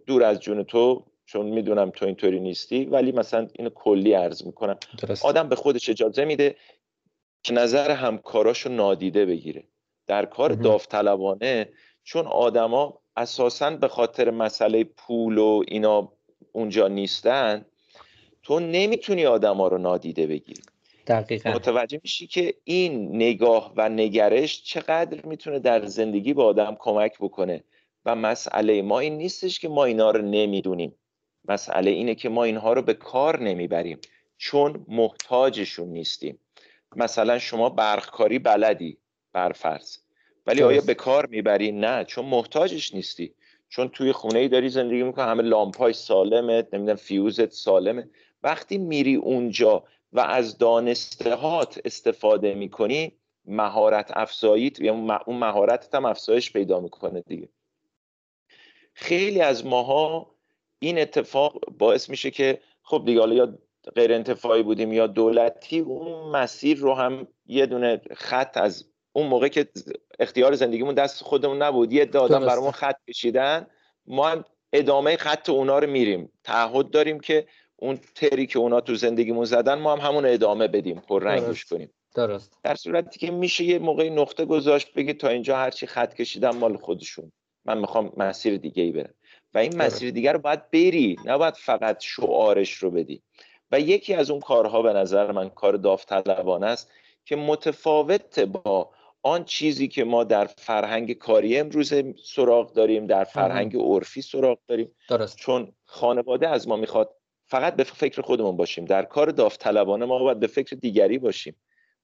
دور از جون تو چون می‌دونم تو اینطوری نیستی ولی مثلا اینو کلی عرض می‌کنم. آدم به خودش اجازه میده که نظر همکاراشو نادیده بگیره. در کار داوطلبانه چون آدما اساسا به خاطر مسئله پول و اینا اونجا نیستن تو نمی‌تونی آدما رو نادیده بگیری. دقیقا. متوجه میشی که این نگاه و نگرش چقدر می‌تونه در زندگی به آدم کمک بکنه. و مسئله ما این نیستش که ما اینا رو نمی‌دونیم. مسئله اینه که ما اینها رو به کار نمی‌بریم. چون محتاجشون نیستیم. مثلا شما برخکاری بلدی برفرض. ولی آیا به کار می‌بری؟ نه چون محتاجش نیستی. چون توی خونه ای داری زندگی می‌کنی همه لامپای سالمه نمی‌دونم فیوزت سالمه. وقتی میری اونجا و از دانستهات استفاده می‌کنی مهارت افزاییت یا اون مهارتت هم افزایش پیدا می‌کنه دیگه. خیلی از ماها این اتفاق باعث میشه که خب دیگه حالا یا غیر انتفاعی بودیم یا دولتی اون مسیر رو هم یه دونه خط از اون موقع که اختیار زندگیمون دست خودمون نبود یه دادم برامون خط کشیدن ما هم ادامه خط اونا رو میریم. تعهد داریم که اون تری که اونا تو زندگیمون زدن ما هم همون ادامه بدیم پر رنگش کنیم. درست. در صورتی که میشه یه موقعی نقطه گذاشت بگی تا اینجا هرچی خط کشیدن مال خودشون. من می‌خوام مسیر دیگه ای برم. و این مسیر دیگه رو باید بری نباید فقط شعارش رو بدی. و یکی از اون کارها به نظر من کار داوطلبانه است که متفاوت با آن چیزی که ما در فرهنگ کاری امروز سراغ داریم در فرهنگ عرفی سراغ داریم. درست. چون خانواده از ما می‌خواد فقط به فکر خودمون باشیم. در کار داوطلبانه ما باید به فکر دیگری باشیم.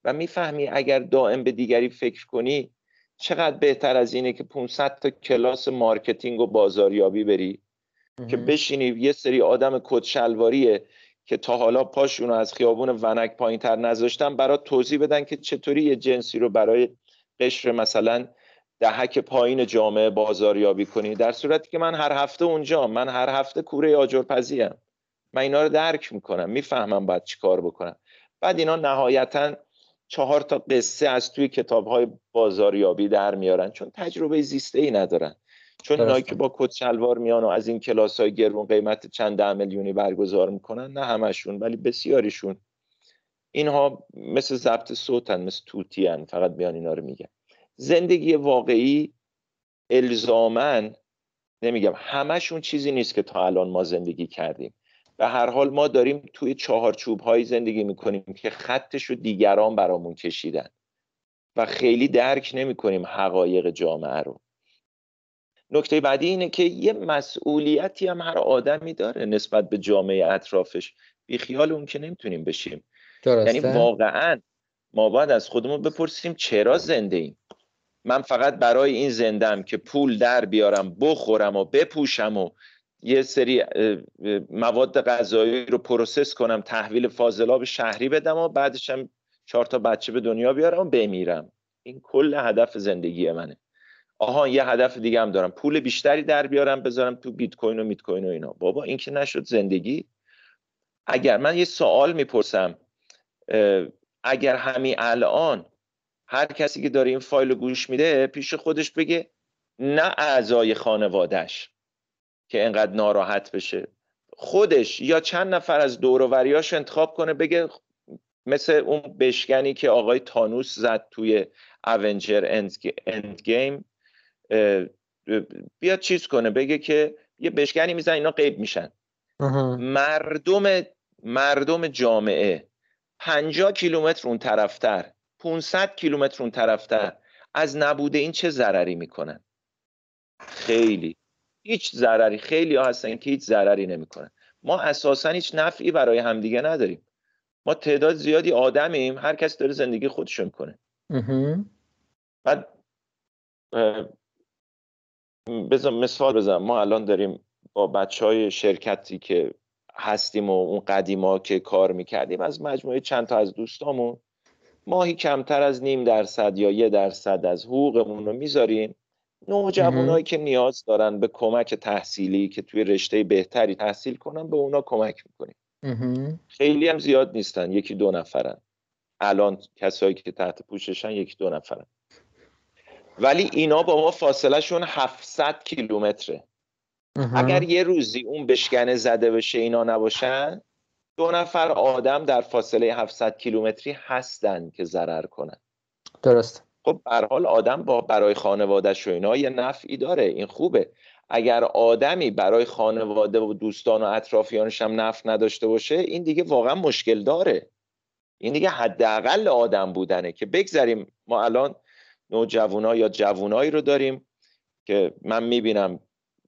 و می‌فهمی اگر دائم به دیگری فکر کنی چقدر بهتر از اینه که 500 تا کلاس marketing و بازاریابی بری که بشینی یه سری آدم کت شلواری که تا حالا پاشونو از خیابون ونک پایین تر نذاشتن برات توضیح بدن که چطوری یه جنسی رو برای قشر مثلا دهک پایین جامعه بازاریابی کنی. در صورتی که من هر هفته اونجا من هر هفته کوره آجرپزی هم من اینا رو درک می‌کنم می‌فهمم باید چی کار بکنم. بعد اینا نهایتا چهار تا قصه از توی کتاب های بازاریابی در میارن چون تجربه زیسته ای ندارن. چون اینایی که با کت شلوار میان و از این کلاس های گرون قیمت چند ده میلیونی برگزار می‌کنن نه همشون ولی بسیاریشون. اینها مثل ضبط صوتن مثل توتی هن. فقط بیان اینا رو میگن. زندگی واقعی الزامن نمیگم همشون چیزی نیست که تا الان ما زندگی کردیم. به هر حال ما داریم توی چهارچوب هایی زندگی می‌کنیم که خطش رو دیگران برامون کشیدن و خیلی درک نمی کنیم حقایق جامعه رو. نکته بعدی اینه که یه مسئولیتی هم هر آدمی داره نسبت به جامعه اطرافش. بی خیال اون که نمی‌تونیم بشیم. یعنی واقعا ما باید از خودمون بپرسیم چرا زنده ایم؟ من فقط برای این زندم که پول در بیارم بخورم و بپوشم و یه سری مواد غذایی رو process کنم تحویل فاضلاب شهری بدم و بعدش هم چهار تا بچه به دنیا بیارم و بمیرم. این کل هدف زندگی منه. آها یه هدف دیگه هم دارم. پول بیشتری در بیارم بذارم تو بیت کوین و میت کوین و اینا. بابا این که نشد زندگی. اگر من یه سوال می‌پرسم اگر همین الان هر کسی که داره این فایل گوش میده پیش خودش بگه نه اعضای خانوادهش که انقدر ناراحت بشه. خودش یا چند نفر از دوروریاش انتخاب کنه بگه مثل اون بشکنی که آقای تانوس زد توی اونجر اند گیم بیاد چیز کنه بگه که یه بشکنی میزن اینا غیب میشن. مردم مردم جامعه 50 کیلومتر اون طرفتر 500 کیلومتر اون طرفتر از نبوده این چه ضرری می‌کنن؟ خیلی. هیچ ضرری خیلی ها هستن که هیچ ضرری نمی‌کنن. ما اساسا هیچ نفعی برای همدیگه نداریم. ما تعداد زیادی آدمیم هر کس داره زندگی خودشو می‌کنه. بعد بزن مثال بزنم. ما الان داریم با بچه های شرکتی که هستیم و اون قدیما که کار می‌کردیم از مجموعه چند تا از دوستامون ماهی کمتر از نیم درصد یا یه درصد از حقوقمون رو می‌ذاریم. نوجوانایی که نیاز دارن به کمک تحصیلی که توی رشته بهتری تحصیل کنن به اونا کمک می‌کنیم. خیلی هم زیاد نیستن. یکی دو نفرن. الان کسایی که تحت پوششن یکی دو نفرن. ولی اینا با ما فاصله شون 700 کیلومتره اگر یه روزی اون بشکنه زده بشه اینا نباشن دو نفر آدم در فاصله 700 کیلومتری هستن که ضرر کنن. درست. خب به حال آدم با برای خانوادهش و اینا یه نفعی داره این خوبه. اگر آدمی برای خانواده و دوستان و اطرافیانش هم نفع نداشته باشه این دیگه واقعا مشکل داره. این دیگه حداقل آدم بودنه که بگذاریم ما الان نوجوانا یا جوونایی رو داریم که من می‌بینم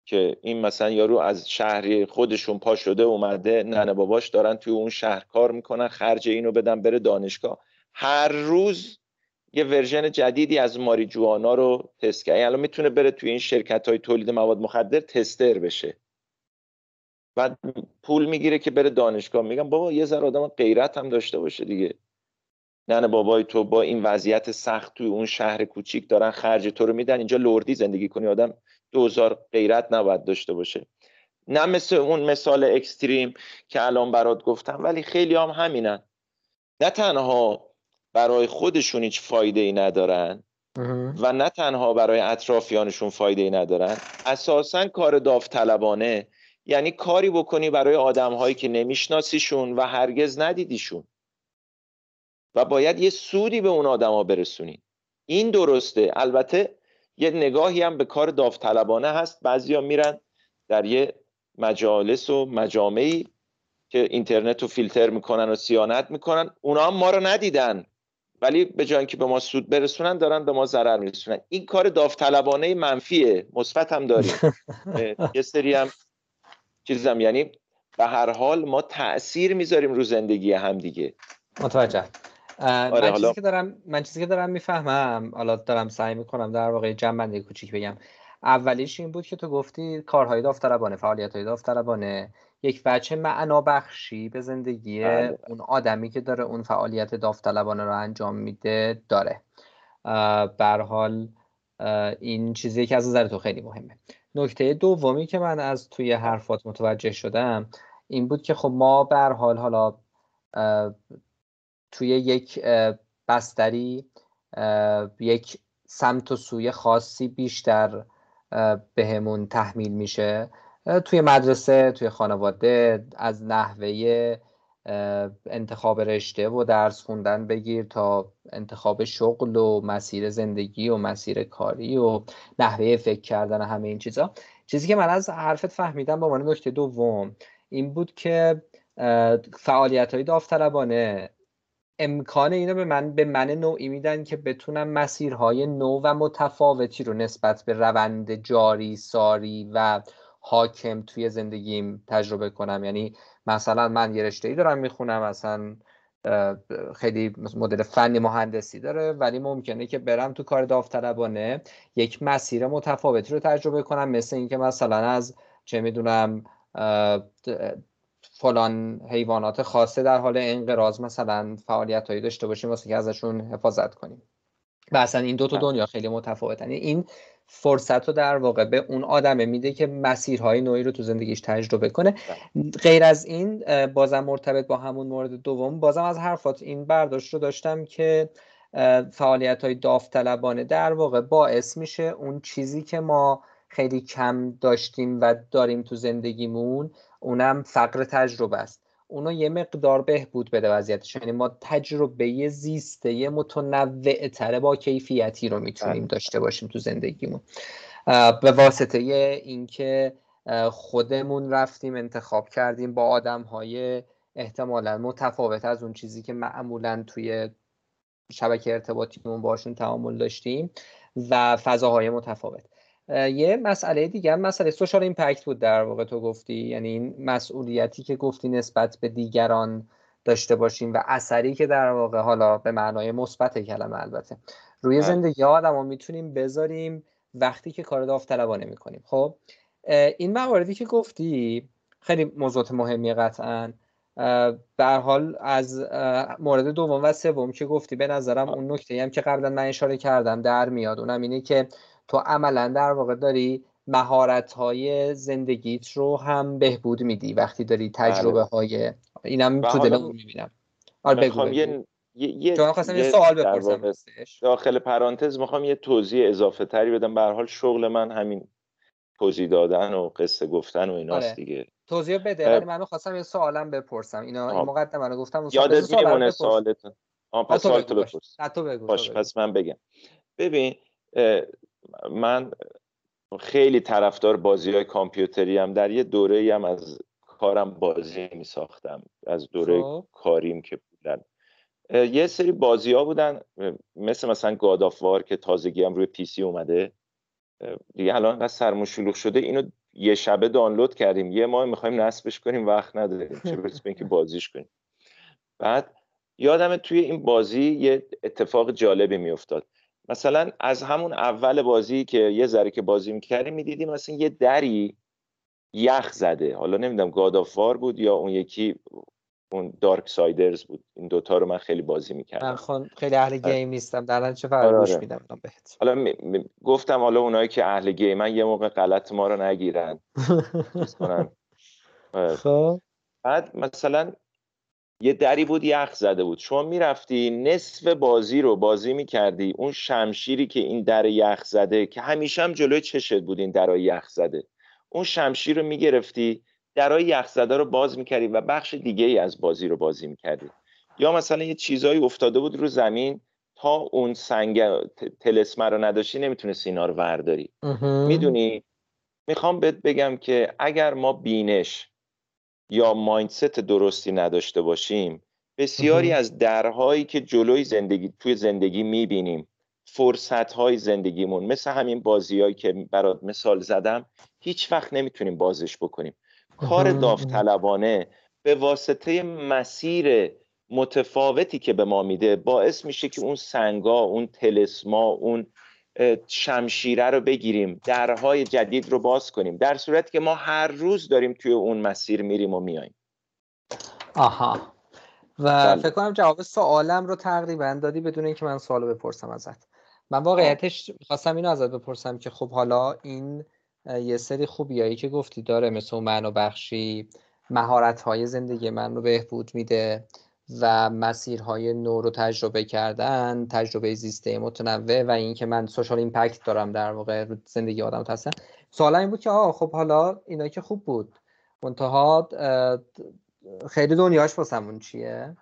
که این مثلا یارو از شهری خودشون پا شده اومده ننه باباش دارن توی اون شهر کار می‌کنن خرج اینو بدن بره دانشگاه. هر روز یه ورژن جدیدی از ماری جوانا رو تست کرد. الان می‌تونه بره توی این شرکت های تولید مواد مخدر تستر بشه. بعد پول می‌گیره که بره دانشگاه. میگم بابا یه ذره آدم غیرت هم داشته باشه دیگه. نه بابای تو با این وضعیت سخت توی اون شهر کوچیک دارن خرج تو رو میدن. اینجا لردی زندگی کنی آدم دوزار غیرت نباید داشته باشه. نه مثل اون مثال اکستریم که الان برات گفتم ولی خیلی هم همینن. نه تنها برای خودشون هیچ فایده ای ندارن و نه تنها برای اطرافیانشون فایده ای ندارن اساسا کار داوطلبانه. یعنی کاری بکنی برای آدم هایی که نمیشناسیشون و هرگز ندیدیشون. و باید یه سودی به اون آدما برسونی. این درسته. البته یه نگاهی هم به کار داوطلبانه هست. بعضیا میرن در یه مجالس و مجامعی که اینترنت رو فیلتر می‌کنن و سیانت می‌کنن. اونا هم ما رو ندیدن. ولی به جای که به ما سود برسونن دارن به ما ضرر میرسونن. این کار داوطلبانه منفیه. مثبت هم داریم. یه سری هم چیزم یعنی به هر حال ما تاثیر می‌ذاریم رو زندگی هم دیگه. متوجه. آره من چیزی که دارم من چیزی که دارم می‌فهمم حالا دارم سعی می‌کنم در واقع جنبنده کوچیک بگم. اولیش این بود که تو گفتی کارهای داوطلبانه فعالیت‌های داوطلبانه. یک بچه معنا بخشی به زندگی بله. اون آدمی که داره اون فعالیت داوطلبانه رو انجام میده داره. بر حال این چیزی که از نظر تو خیلی مهمه. نکته دومی که من از توی حرفات متوجه شدم این بود که خب ما بر حال حالا توی یک بستری یک سمت و سوی خاصی بیشتر بهمون تحمیل میشه. توی مدرسه توی خانواده از نحوه انتخاب رشته و درس خوندن بگیر تا انتخاب شغل و مسیر زندگی و مسیر کاری و نحوه فکر کردن همه این چیزا. چیزی که من از حرفت فهمیدم به عنوان نکته دوم این بود که فعالیت های داوطلبانه امکان اینو به من به من نوعی میدن که بتونم مسیرهای نو و متفاوتی رو نسبت به روند جاری ساری و حاکم توی زندگیم تجربه کنم. یعنی مثلا من یه رشته ای دارم می‌خونم مثلا خیلی مدل فنی مهندسی داره ولی ممکنه که برم تو کار داوطلبانه یک مسیر متفاوتی رو تجربه کنم. مثل اینکه مثلا از چه می‌دونم فلان حیوانات خاصه در حال انقراض مثلا فعالیت هایی داشته باشیم واسه که ازشون حفاظت کنیم. و اصلا این دو تا دنیا خیلی متفاوتن. یعنی این فرصت رو در واقع به اون آدمه میده که مسیرهای نوعی رو تو زندگیش تجربه کنه. غیر از این بازم مرتبط با همون مورد دوم بازم از حرفات این برداشت رو داشتم که فعالیت های داوطلبانه در واقع باعث میشه اون چیزی که ما خیلی کم داشتیم و داریم تو زندگیمون اونم فقر تجربه است. اونو یه مقدار بهبود بده وضعیتش. یعنی ما تجربه زیسته متنوع تره با کیفیتی رو می‌تونیم بله. داشته باشیم تو زندگیمون. به واسطه اینکه خودمون رفتیم انتخاب کردیم با آدم های احتمالا متفاوت از اون چیزی که معمولا توی شبکه ارتباطیمون باشون تعامل داشتیم و فضاهای متفاوت. یه مسئله دیگه مسئله سوشال ایمپکت بود در واقع تو گفتی. یعنی این مسئولیتی که گفتی نسبت به دیگران داشته باشیم و اثری که در واقع حالا به معنای مثبت کلمه البته. روی بله. زندگی آدم می‌تونیم بذاریم وقتی که کار داوطلبانه می‌کنیم. خب این مواردی که گفتی خیلی موضوعات مهمی قطعا. به حال از مورد دوم و سوم که گفتی به نظرم اون نکته هم که قبلا من اشاره کردم در میاد. اونم اینه که تو عملا در واقع داری مهارت های زندگیت رو هم بهبود میدی وقتی داری بله. تجربه های اینم تو دلمون می‌بینم. آره بگو, یه یه یه سوال بپرسم داخل پرانتز می‌خوام یه توضیح اضافه تری بدم. به حال شغل من همین توضیح دادن و قصه گفتن و ایناست آره. دیگه. توضیح بده ولی من خواستم یه سوالم بپرسم. اینا این مقدمه رو گفتم یادت میمونه سوالتون. آه پس سوالتو بپرس. باش پس من بگم. ببین من خیلی طرفدار بازی های کامپیوتری هم در یه دوره ای هم از کارم بازی می ساختم از دوره خب. کاریم که بودن. یه سری بازی ها بودن مثل مثلا گادافوار که تازگی هم روی پی سی اومده. دیگه الان انقدر سرمون شلوغ شده اینو یه شبه دانلود کردیم. یه ماه می‌خوایم نصبش کنیم وقت نداریم. چه برسه اینکه بازیش کنیم. بعد یادم توی این بازی یه اتفاق جالبی میافتاد. مثلا از همون اول بازی که یه ذره که بازی می‌کردیم می‌دیدیم مثلا یه دری یخ زده. حالا نمی‌دونم گادافار بود یا اون یکی اون دارک سایدرز بود. این دوتا رو من خیلی بازی می‌کردم. من خیلی اهل آره. گیم نیستم. در چه فرق گوش آره. میدم بهت. حالا گفتم حالا اونایی که اهل گیم من یه موقع غلط ما رو نگیرن. آره. خب. بعد مثلا یه دری بود یخ زده بود. شما می‌رفتی نصف بازی رو بازی می‌کردی اون شمشیری که این در یخ زده که همیشه هم جلوی چشت بود این درای یخ زده. اون شمشیر رو می‌گرفتی درای یخ زده رو باز می‌کردی و بخش دیگه ای از بازی رو بازی می‌کردی. یا مثلا یه چیزایی افتاده بود رو زمین تا اون سنگ تلسمه رو نداشتی نمی‌تونستی اینا رو ورداری. می‌دونی؟ می‌خوام بهت بگم که اگر ما بینش یا مایندست درستی نداشته باشیم بسیاری از درهایی که جلوی زندگی توی زندگی می‌بینیم فرصت های زندگیمون مثل همین بازیهایی که برات مثال زدم هیچ وقت نمی‌تونیم بازش بکنیم. کار داوطلبانه به واسطه مسیر متفاوتی که به ما میده باعث میشه که اون سنگا اون تلسما اون شمشیره رو بگیریم درهای جدید رو باز کنیم. در صورتی که ما هر روز داریم توی اون مسیر میریم و میاییم. آها. و بله. فکر کنم جواب سوالم رو تقریبا دادی بدون اینکه من سوالو بپرسم ازت. من واقعیتش خواستم اینو ازت بپرسم که خب حالا این یه سری خوبیایی که گفتی داره مثل اون و بخشی مهارت های زندگی من رو بهبود میده. و مسیرهای نو رو تجربه کردن تجربه زیسته متنوع و اینکه من سوشال ایمپکت دارم در واقع رو زندگی آدم هستن سوال این بود که آه خب حالا اینا که خوب بود. منتها خیلی دنیاش واسمون چیه؟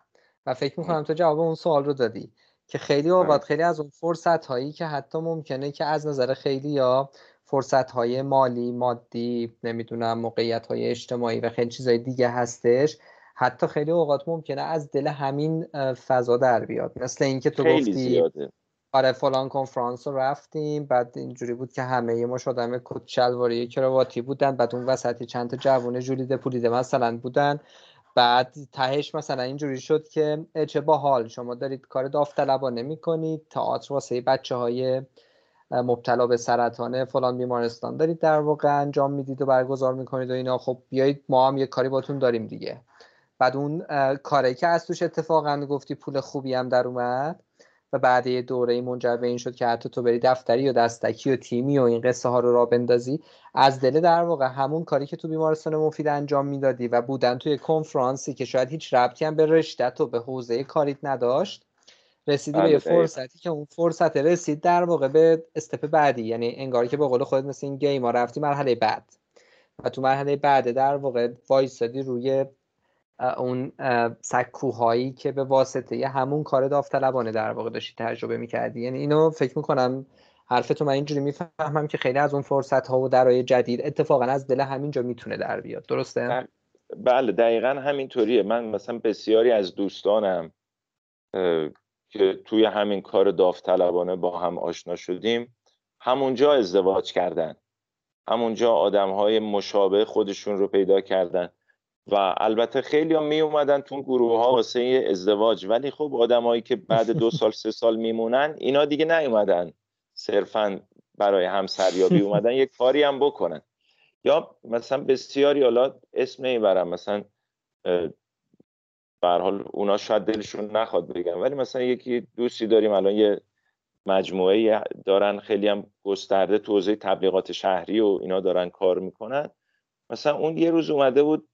و فکر می‌کنم تو جواب اون سوال رو دادی که خیلی اوقات خیلی از اون فرصت هایی که حتی ممکنه که از نظر خیلی یا فرصت های مالی مادی نمی‌دونم موقعیت های اجتماعی و خیلی چیزهای دیگه هستش حتی خیلی اوقات ممکنه از دل همین فضا در بیاد. مثل اینکه تو گفتی زیاده. آره فلان کنفرانس رو رفتیم بعد اینجوری بود که همه ما شدم کت شلواری کرواتی بودن بعد اون وسطی چند تا جوونه جولیده پولیده مثلا بودن. بعد تهش مثلا اینجوری شد که چه باحال شما دارید کار داوطلبانه می‌کنید تئاتر واسه بچه های مبتلا به سرطان فلان بیمارستان دارید در واقع انجام می‌دید و برگزار می‌کنید و اینا. خب بیایید ما هم یه کاری باتون داریم دیگه. بعد اون کاری که از توش اتفاقا گفتی پول خوبی هم در اومد و بعد یه دوره منجر به این شد که حتی تو بری دفتری و دستکی و تیمی و این قصه ها رو را بندازی از دل در واقع همون کاری که تو بیمارستان مفید انجام می‌دادی و بودن توی کنفرانسی که شاید هیچ ربطی هم به رشدت و به حوزه کاریت نداشت رسیدی به یه بله، فرصتی که اون فرصت رسید در واقع به استپ بعدی یعنی انگار که به قول خودت مثل این گیم ها رفتی مرحله بعد. و تو مرحله بعد در واقع وایسادی روی اون سکوهایی که به واسطه یه همون کار داوطلبانه در واقع داشتی تجربه می‌کردی. یعنی اینو فکر می‌کنم حرفتو من اینجوری می‌فهمم که خیلی از اون فرصت ها و درای جدید اتفاقا از دل همینجا می‌تونه در بیاد. درسته؟ بله. دقیقا همینطوریه. من مثلا بسیاری از دوستانم که توی همین کار داوطلبانه با هم آشنا شدیم همونجا ازدواج کردن. همونجا آدم های مشابه خودشون رو پیدا کردن. و البته خیلی هم می اومدن تو گروه ها واسه ازدواج. ولی خب آدمایی که بعد دو سال سه سال میمونن اینا دیگه نیومدن صرفا برای همسریابی اومدن. یک کاری هم بکنن. یا مثلا بسیاری حالا اسم نمی‌برم مثلا به حال اونا شاید دلشون نخواد بگن. ولی مثلا یکی دوستی داریم الان یه مجموعه دارن خیلی هم گسترده توضیح تبلیغات شهری و اینا دارن کار می‌کنن. مثلا اون یه روز اومده بود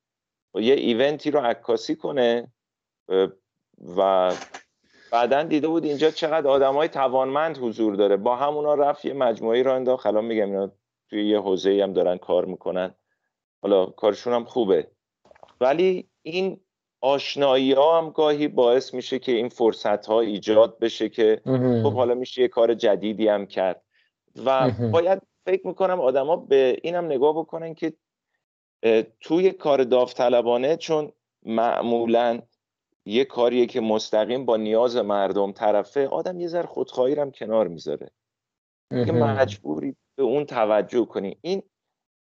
یه ایونتی رو عکاسی کنه و بعدا دیده بود اینجا چقدر آدم های توانمند حضور داره. با همونا رفت یه مجموعه را انداخت. الان میگم اینا توی یه حوزه هم دارن کار می‌کنن. حالا کارشون هم خوبه. ولی این آشنایی ها هم گاهی باعث میشه که این فرصت ها ایجاد بشه که خب حالا میشه یه کار جدیدی هم کرد. و باید فکر می‌کنم آدما به اینم نگاه بکنن که توی کار داوطلبانه چون معمولا یه کاریه که مستقیم با نیاز مردم طرفه آدم یه ذره خودخواهی هم کنار می‌ذاره. که مجبوری به اون توجه کنی. این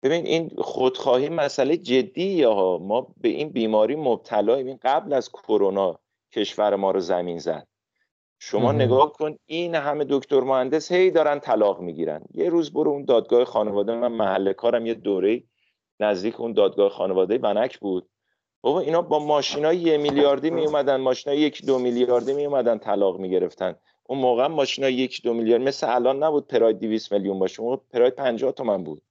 ببین این خودخواهی مسئله جدی یا ما به این بیماری مبتلاییم. این قبل از کرونا کشور ما رو زمین زد. شما نگاه کن این همه دکتر مهندس هی دارن طلاق می‌گیرن. یه روز برو اون دادگاه خانواده من محل کارم یه دوره نزدیک اون دادگاه خانواده بنک بود. بابا اینا با ماشینای یه میلیاردی می اومدن ماشینای یک دو میلیاردی می اومدن طلاق می گرفتن اون موقع ماشینای یک دو میلیارد مثل الان نبود پراید 200 میلیون باشه اون پراید 50 تومن بود.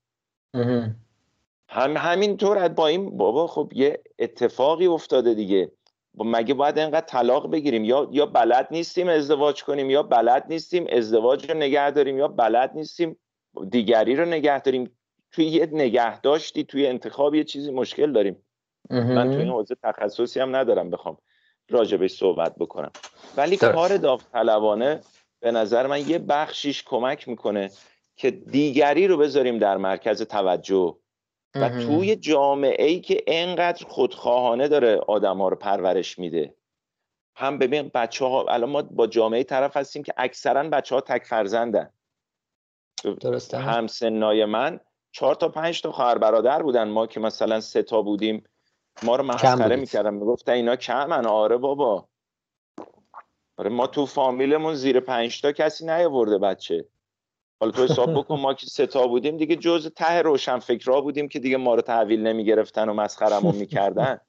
هم همینطور با این بابا خب یه اتفاقی افتاده دیگه. مگه باید اینقدر طلاق بگیریم؟ یا یا بلد نیستیم ازدواج کنیم یا بلد نیستیم ازدواج رو نگه داریم یا بلد نیستیم دیگری رو نگه داریم. توی یه نگه داشتی توی انتخاب یه چیزی مشکل داریم. من توی این حوزه تخصصی هم ندارم بخوام راجبش صحبت بکنم. ولی کار داوطلبانه به نظر من یه بخشیش کمک می‌کنه که دیگری رو بذاریم در مرکز توجه. و توی جامعه ای که انقدر خودخواهانه داره آدم ها رو پرورش میده. هم ببین بچه ها الان ما با جامعه طرف هستیم که اکثرا بچه ها تک فرزندن. درسته. هم سنای من چهار تا پنج تا خواهر برادر بودن. ما که مثلا سه تا بودیم ما رو مسخره می‌کردن. می‌گفتن اینا کمن. آره بابا. آره ما تو فامیلمون زیر پنج تا کسی نیاورده بچه. حالا تو حساب بکن ما که سه تا بودیم دیگه جز ته روشن فکرها بودیم که دیگه ما رو تحویل نمی‌گرفتن و مسخرمون می‌کردن.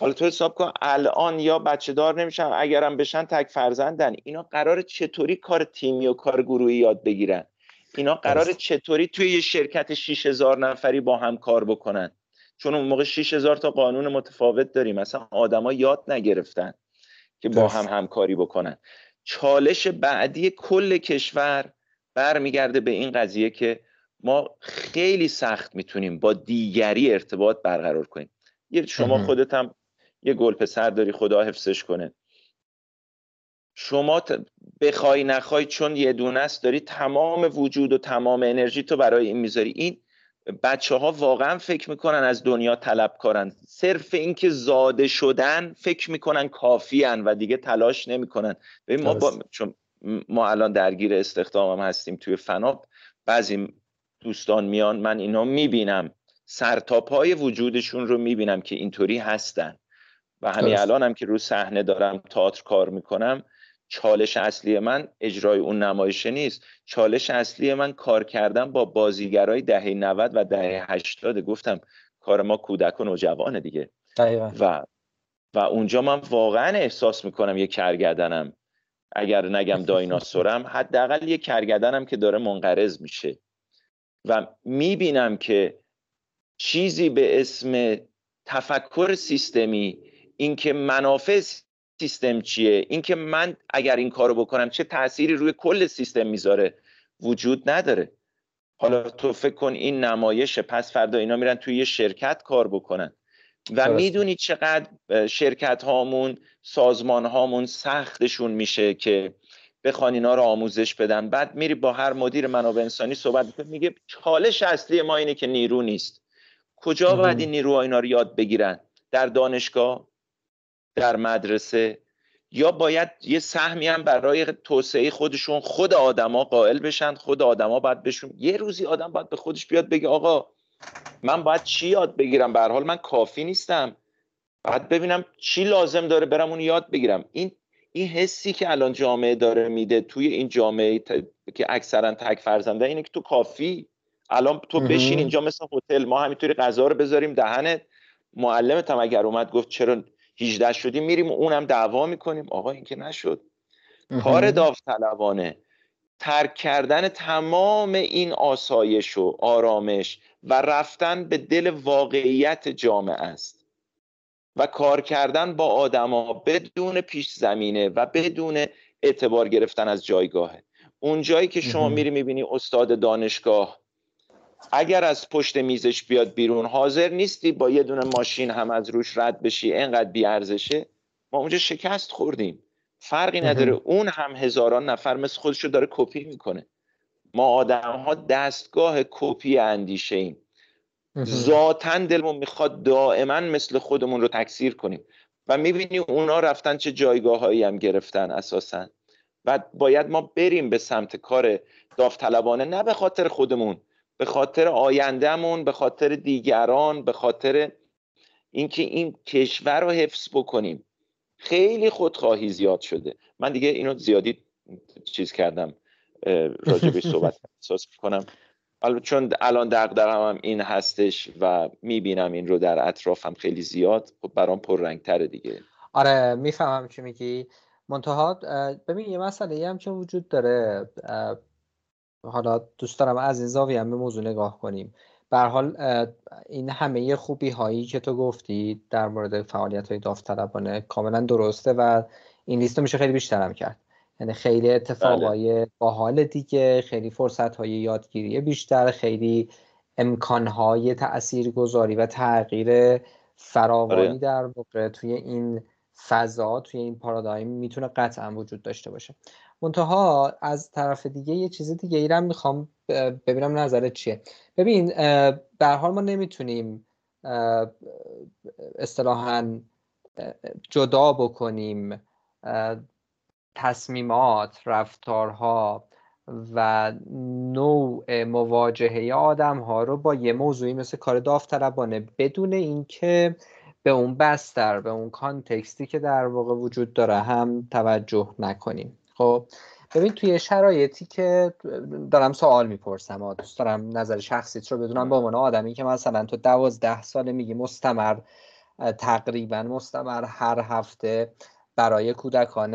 حالا تو حساب کن الان یا بچه دار نمیشن اگرم بشن تک فرزندن. اینا قرار چطوری کار تیمی و کار گروهی یاد بگیرن؟ اینا قرار چطوری توی یه شرکت 6000 نفری با هم کار بکنن؟ چون اون موقع 6000 تا قانون متفاوت داریم. مثلا آدما یاد نگرفتن که با هم همکاری بکنن. چالش بعدی کل کشور برمیگرده به این قضیه که ما خیلی سخت می‌تونیم با دیگری ارتباط برقرار کنیم. یه شما خودت هم یه گل پسر داری خدا حفظش کنه. شما بخوای نخوای چون یه دونه است داری تمام وجود و تمام انرژی تو برای این می‌ذاری. این بچه ها واقعا فکر می‌کنن از دنیا طلب کارن. صرف اینکه زاده شدن فکر می‌کنن کافیان و دیگه تلاش نمی‌کنن. ببین ما با... چون ما الان درگیر استخدام هم هستیم توی فناب بعضی دوستان میان من اینا می‌بینم. سرتاپای وجودشون رو می‌بینم که اینطوری هستن. و همین الان هم که رو صحنه دارم تئاتر کار می‌کنم چالش اصلی من اجرای اون نمایشه نیست. چالش اصلی من کار کردن با بازیگرای دهه 90 و دهه 80 گفتم کار ما کودک و نوجوانه دیگه. و و اونجا من واقعا احساس می‌کنم یه کرگدنم اگر نگم دایناسورم حداقل یه کرگدنم که داره منقرض میشه. و می‌بینم که چیزی به اسم تفکر سیستمی اینکه منافع سیستم چیه؟ اینکه من اگر این کارو بکنم چه تأثیری روی کل سیستم می‌ذاره؟ وجود نداره. حالا تو فکر کن این نمایش پس فردا اینا میرن توی یه شرکت کار بکنن. و می‌دونی چقدر شرکت هامون سازمان هامون سختشون میشه که بخوان اینا رو آموزش بدن. بعد میری با هر مدیر منابع انسانی صحبت میگه چالش اصلی ما اینه که نیرو نیست. کجا باید این نیروها اینا رو یاد بگیرن؟ در دانشگاه؟ در مدرسه. یا باید یه سهمی هم برای توسعه خودشون خود آدما قائل بشن خود آدما باید بهشون یه روزی آدم باید به خودش بیاد بگه آقا من باید چی یاد بگیرم؟ به حال من کافی نیستم. باید ببینم چی لازم داره برم اون یاد بگیرم. این این حسی که الان جامعه داره میده توی این جامعه که اکثرا تک فرزنده اینه که تو کافی. الان تو بشین اینجا مثل هتل. ما همینطوری غذا رو بذاریم دهنت. معلمت هم اگر اومد گفت چرا 18 شدیم میریم اونم دعوا می‌کنیم. آقا این که نشد. کار داوطلبانه. ترک کردن تمام این آسایش و آرامش و رفتن به دل واقعیت جامعه است. و کار کردن با آدما بدون پیش زمینه و بدون اعتبار گرفتن از جایگاهه. اون جایی که شما میری می‌بینی استاد دانشگاه اگر از پشت میزش بیاد بیرون حاضر نیستی با یه دونه ماشین هم از روش رد بشی؟ انقدر بیارزشه؟ ما اونجا شکست خوردیم. فرقی نداره. اون هم هزاران نفر مثل خودش رو داره کپی می‌کنه. ما آدم ها دستگاه کپی اندیشه ایم. ذاتا دلمون می‌خواد دائما مثل خودمون رو تکثیر کنیم. و می‌بینی اونا رفتن چه جایگاه هایی هم گرفتن اساسا. و باید ما بریم به سمت کار داوطلبانه نه به خاطر خودمون. به خاطر آیندهمون به خاطر دیگران به خاطر اینکه این کشور رو حفظ بکنیم. خیلی خودخواهی زیاد شده. من دیگه اینو زیادی چیز کردم راجبش صحبت احساس کنم چون الان دقدقم هم این هستش و می‌بینم این رو در اطرافم خیلی زیاد خب برام پررنگتره دیگه. آره می‌فهمم چی میگی. منتها ببین یه مسئله هم که وجود داره. حالا دوست دارم از این زاویه هم به موضوع نگاه کنیم به حال این همه خوبی هایی که تو گفتی در مورد فعالیت های داوطلبانه کاملا درسته و این لیست میشه خیلی بیشترم کرد یعنی خیلی اتفاقای بله. باحال دیگه خیلی فرصت های یادگیری بیشتر خیلی امکان های تأثیر گذاری و تغییر فراوانی آره. در واقع توی این فضا توی این پارادایم می‌تونه قطعا وجود داشته باشه. منتها از طرف دیگه یه چیز دیگه ایرم می‌خوام ببینم نظرت چیه. ببین به حال ما نمی‌تونیم اصطلاحا جدا بکنیم تصمیمات رفتارها و نوع مواجهه آدم ها رو با یه موضوعی مثل کار داوطلبانه. بدون اینکه به اون بستر به اون کانتکستی که در واقع وجود داره هم توجه نکنیم. خب ببین توی شرایطی که دارم سوال می‌پرسم دوست دارم نظر شخصیت رو بدونم. به عنوان آدمی که مثلا تو دوازده ساله میگی مستمر تقریبا مستمر هر هفته برای کودکان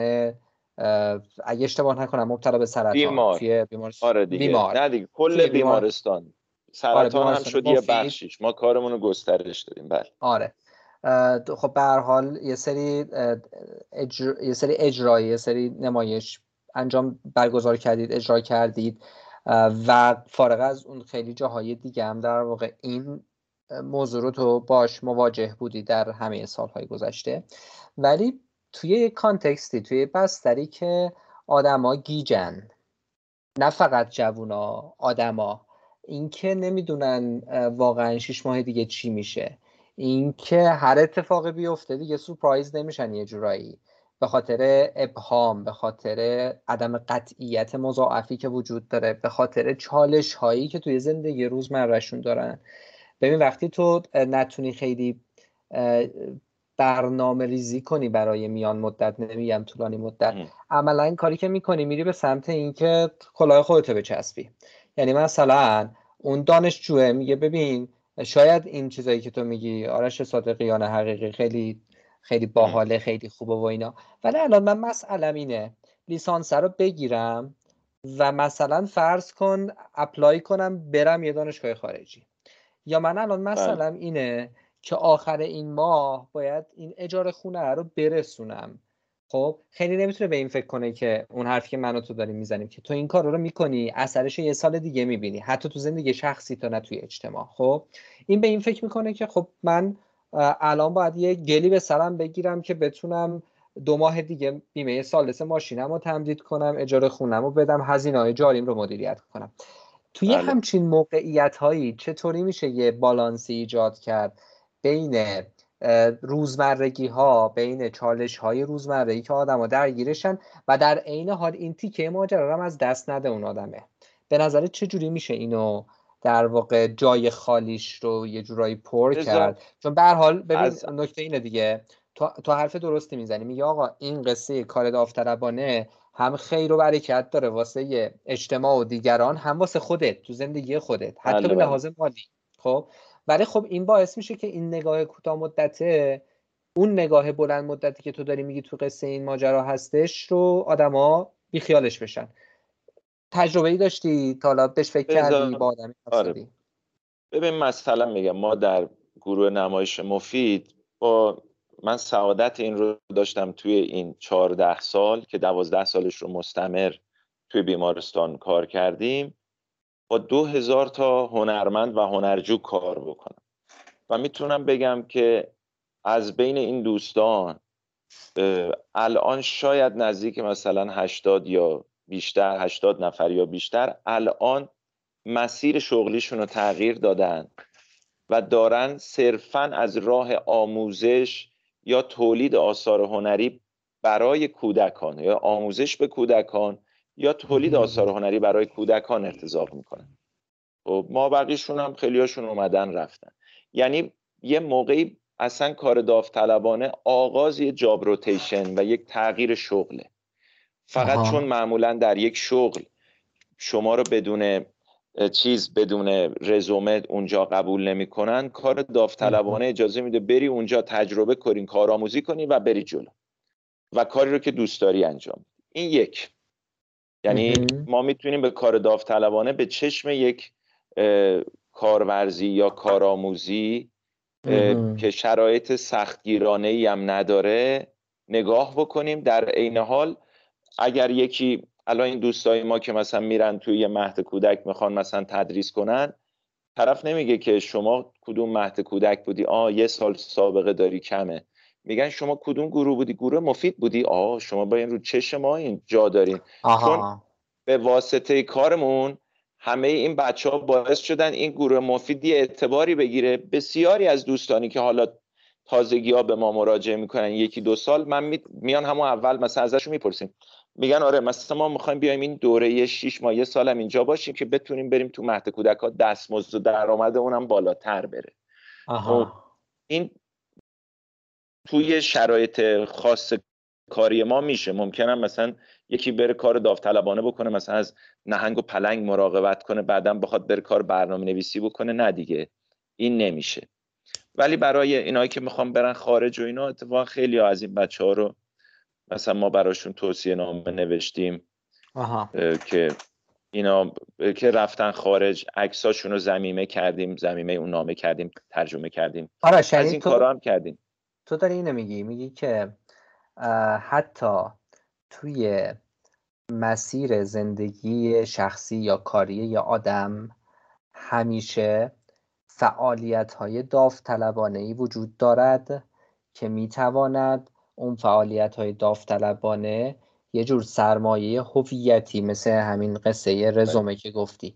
اگه اشتباه نکنم مبتلا به سرطان. بیمار. بیمارستان آره دیگه. بیمار. نه دیگه کل بیمارستان. سرطان آره هم شد یه بخشیش. ما کارمون رو گسترش دادیم. بله. آره. خب به هر حال یه سری اجر... یه سری اجرایی یه سری نمایش انجام برگزار کردید اجرا کردید و فارغ از اون خیلی جاهای دیگه هم در واقع این موضوع رو تو باش مواجه بودی در همه سالهای گذشته. ولی توی یک کانتکستی توی بستری که آدما گیجن نه فقط جوونا آدما اینکه نمی‌دونن واقعا شیش ماه دیگه چی میشه. اینکه هر اتفاقی بیفته دیگه سورپرایز نمیشن یه جورایی. به خاطر ابهام به خاطر عدم قطعیت مضاعفی که وجود داره به خاطر چالش هایی که توی زندگی روزمرهشون دارن. ببین وقتی تو نتونی خیلی برنامه ریزی کنی برای میان مدت نمیگم طولانی مدت عملا این کاری که می‌کنی میری به سمت اینکه کلاه خودتو بچسبی. یعنی مثلا اون دانشجوه میگه ببین شاید این چیزایی که تو میگی آرش صادقیان حقیقی خیلی خیلی باحاله خیلی خوبه و اینا. ولی الان من مسئلم اینه لیسانس رو بگیرم و مثلا فرض کن اپلای کنم برم یه دانشگاه خارجی. یا من الان بله. مثلا اینه که آخر این ماه باید این اجاره خونه رو برسونم. خب خیلی نمی‌تونه به این فکر کنه که اون حرفی که من و تو داریم می‌زنیم که تو این کار رو می‌کنی اثرش یه سال دیگه می‌بینی حتی تو زندگی شخصی تا نه توی اجتماع خب این به این فکر می‌کنه که خب من الان باید یه گلی به سرم بگیرم که بتونم دو ماه دیگه بیمه سالس ماشینم رو تمدید کنم اجاره خونم رو بدم هزینه های جاریم رو مدیریت کنم توی بله. همچین موقعیت هایی چطوری میشه یه بالانسی ایجاد کرد بین روزمرگی ها بین چالش های روزمرگی که آدم ها درگیرشن و در عین حال این تیکه ماجرا هم از دست نده اون آدمه. به نظر چجوری میشه اینو در واقع جای خالیش رو یه جورایی پر کرد؟ چون به حال ببین از... نکته اینه دیگه. تو, تو حرف درستی می‌زنی. میگه آقا این قصه کار داوطلبانه هم خیر و برکت داره واسه اجتماع و دیگران هم واسه خودت تو زندگی خودت. حتی بله، به بله. لحاظ مالی. خب؟ ولی خب این باعث میشه که این نگاه کوتاه مدته اون نگاه بلند مدتی که تو داری میگی تو قصه این ماجرا هستش رو آدما بیخیالش بشن. تجربه ای داشتی؟ تا حالا بهش فکر کردی؟ با آدمی آره. ببین مثلا میگم ما در گروه نمایش مفید با من سعادت این رو داشتم توی این چهارده سال که دوازده سالش رو مستمر توی بیمارستان کار کردیم. با دو هزار تا هنرمند و هنرجو کار بکنم. و می‌تونم بگم که از بین این دوستان الان شاید نزدیک مثلا هشتاد یا بیشتر هشتاد نفر یا بیشتر الان مسیر شغلیشون رو تغییر دادن و دارن صرفا از راه آموزش یا تولید آثار هنری برای کودکان یا آموزش به کودکان یا تولید آثار هنری برای کودکان ارتزاق می‌کنن خب ما بقیشون هم خیلیاشون اومدن رفتن. یعنی یه موقعی اصلا کار داوطلبانه آغاز یه جاب روتیشن و یک تغییر شغله. فقط چون معمولا در یک شغل شما رو بدون چیز بدون رزومه اونجا قبول نمی‌کنن کار داوطلبانه اجازه میده بری اونجا تجربه کنین کارآموزی کنی و بری جلو. و کاری رو که دوست داری انجام. این یک. یعنی ما می‌تونیم به کار داوطلبانه به چشم یک کارورزی یا کارآموزی که شرایط سختگیرانه ای هم نداره نگاه بکنیم. در عین حال اگر یکی الان این دوستای ما که مثلا میرن توی یه مهد کودک می‌خوان مثلا تدریس کنن طرف نمیگه که شما کدوم مهد کودک بودی؟ آ یه سال سابقه داری کمه. میگن شما کدوم گروه بودی؟ گروه مفید بودی؟ آ شما با این رو چشم ما این جا دارین. چون به واسطه کارمون همه این بچه ها باعث شدن این گروه مفیدی اعتباری بگیره. بسیاری از دوستانی که حالا تازگی ها به ما مراجعه می‌کنن یکی دو سال من میان همون اول مثلا ازشون می‌پرسیم. میگن آره مثلا ما می‌خوایم بیایم این دوره 6 ماه یه سالم اینجا باشیم که بتونیم بریم تو مهد کودک ها دستمزد و درآمد اونم بالاتر بره. آها. خب، این توی شرایط خاص کاری ما میشه. ممکنم مثلا یکی بره کار داوطلبانه بکنه مثلا از نهنگ و پلنگ مراقبت کنه بعدا بخواد بره کار برنامه نویسی بکنه. نه دیگه این نمیشه. ولی برای اینایی که می‌خوام برن خارج و اینا اتفاقا خیلی از این بچه ها رو مثلا ما براشون توصیه نامه نوشتیم. آها. که اینا که رفتن خارج عکساشون رو زمیمه کردیم زمیمه اون نامه کردیم ترجمه کردیم. آره از این تو... کارا هم کردیم. تو داری اینو میگی میگی که حتی توی مسیر زندگی شخصی یا کاری یا آدم همیشه فعالیت های داوطلبانه ای وجود دارد که می‌تواند اون فعالیت های داوطلبانه یه جور سرمایه هویتی مثل همین قصه رزومه بله. که گفتی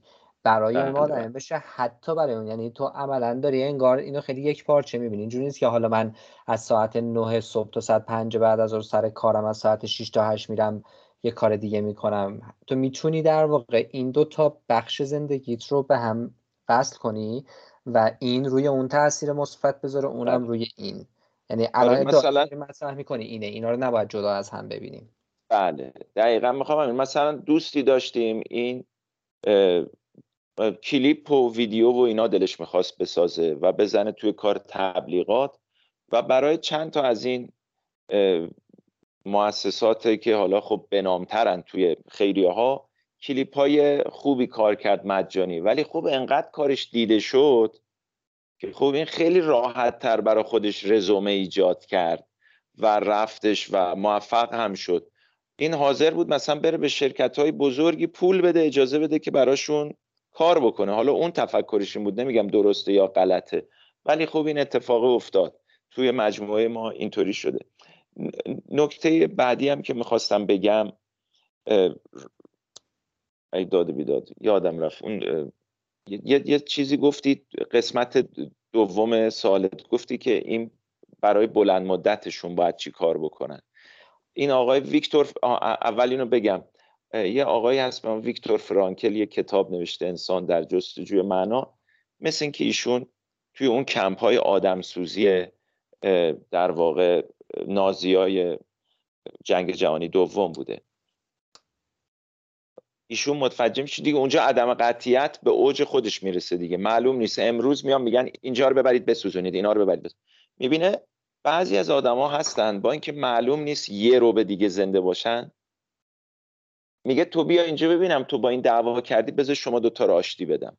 برای اون بله، آدم بله. بشه حتی برای اون. یعنی تو عملا داری انگار اینو خیلی یک پارچه می‌بینی؟ اینجوری نیست که حالا من از ساعت 9 صبح تا ساعت 5 بعد از سر کارم از ساعت 6 تا 8 میرم یه کار دیگه می‌کنم. تو می‌تونی در واقع این دو تا بخش زندگیت رو به هم وصل کنی و این روی اون تاثیر مثبت بذاره اونم روی این. یعنی آره، الان مثلا- مثلا مطرح می‌کنی اینه اینا رو نباید جدا از هم ببینیم. بله. دقیقا می‌خوام. مثلا دوستی داشتیم این کلیپ و ویدیو و اینا دلش می‌خواست بسازه و بزنه توی کار تبلیغات. و برای چند تا از این مؤسسات که حالا خب بنامترن توی خیریه ها کلیپ های خوبی کار کرد مجانی. ولی خب انقدر کارش دیده شد که خب این خیلی راحت تر برای خودش رزومه ایجاد کرد و رفتش و موفق هم شد. این حاضر بود مثلا بره به شرکت های بزرگی پول بده اجازه بده که براشون کار بکنه. حالا اون تفکرش این بود نمیگم درسته یا غلطه ولی خب این اتفاق افتاد. توی مجموعه ما اینطوری شده. نکته بعدی هم که می‌خواستم بگم ای داد بیداد یادم رفت. اون یه, یه- چیزی گفتی قسمت دوم سوالت گفتی که این برای بلند مدتشون باید چی کار بکنن. این آقای ویکتور اول اینو بگم. یه آقایی هست نام ویکتور فرانکل یه کتاب نوشته انسان در جستجوی معنا. مثل اینکه ایشون توی اون کمپ های آدم سوزی در واقع نازی های جنگ جهانی دوم بوده. ایشون متوجه میشه دیگه اونجا عدم قطعیت به اوج خودش می‌رسه دیگه. معلوم نیست. امروز میان میگن اینجا رو ببرید بسوزونید اینا رو ببرید بسوزونید. می‌بینه بعضی از آدما هستن با اینکه معلوم نیست یه رو به دیگه زنده باشن میگه تو بیا اینجا ببینم تو با این دعوا کردی بذار شما دوتا رو آشتی بدم.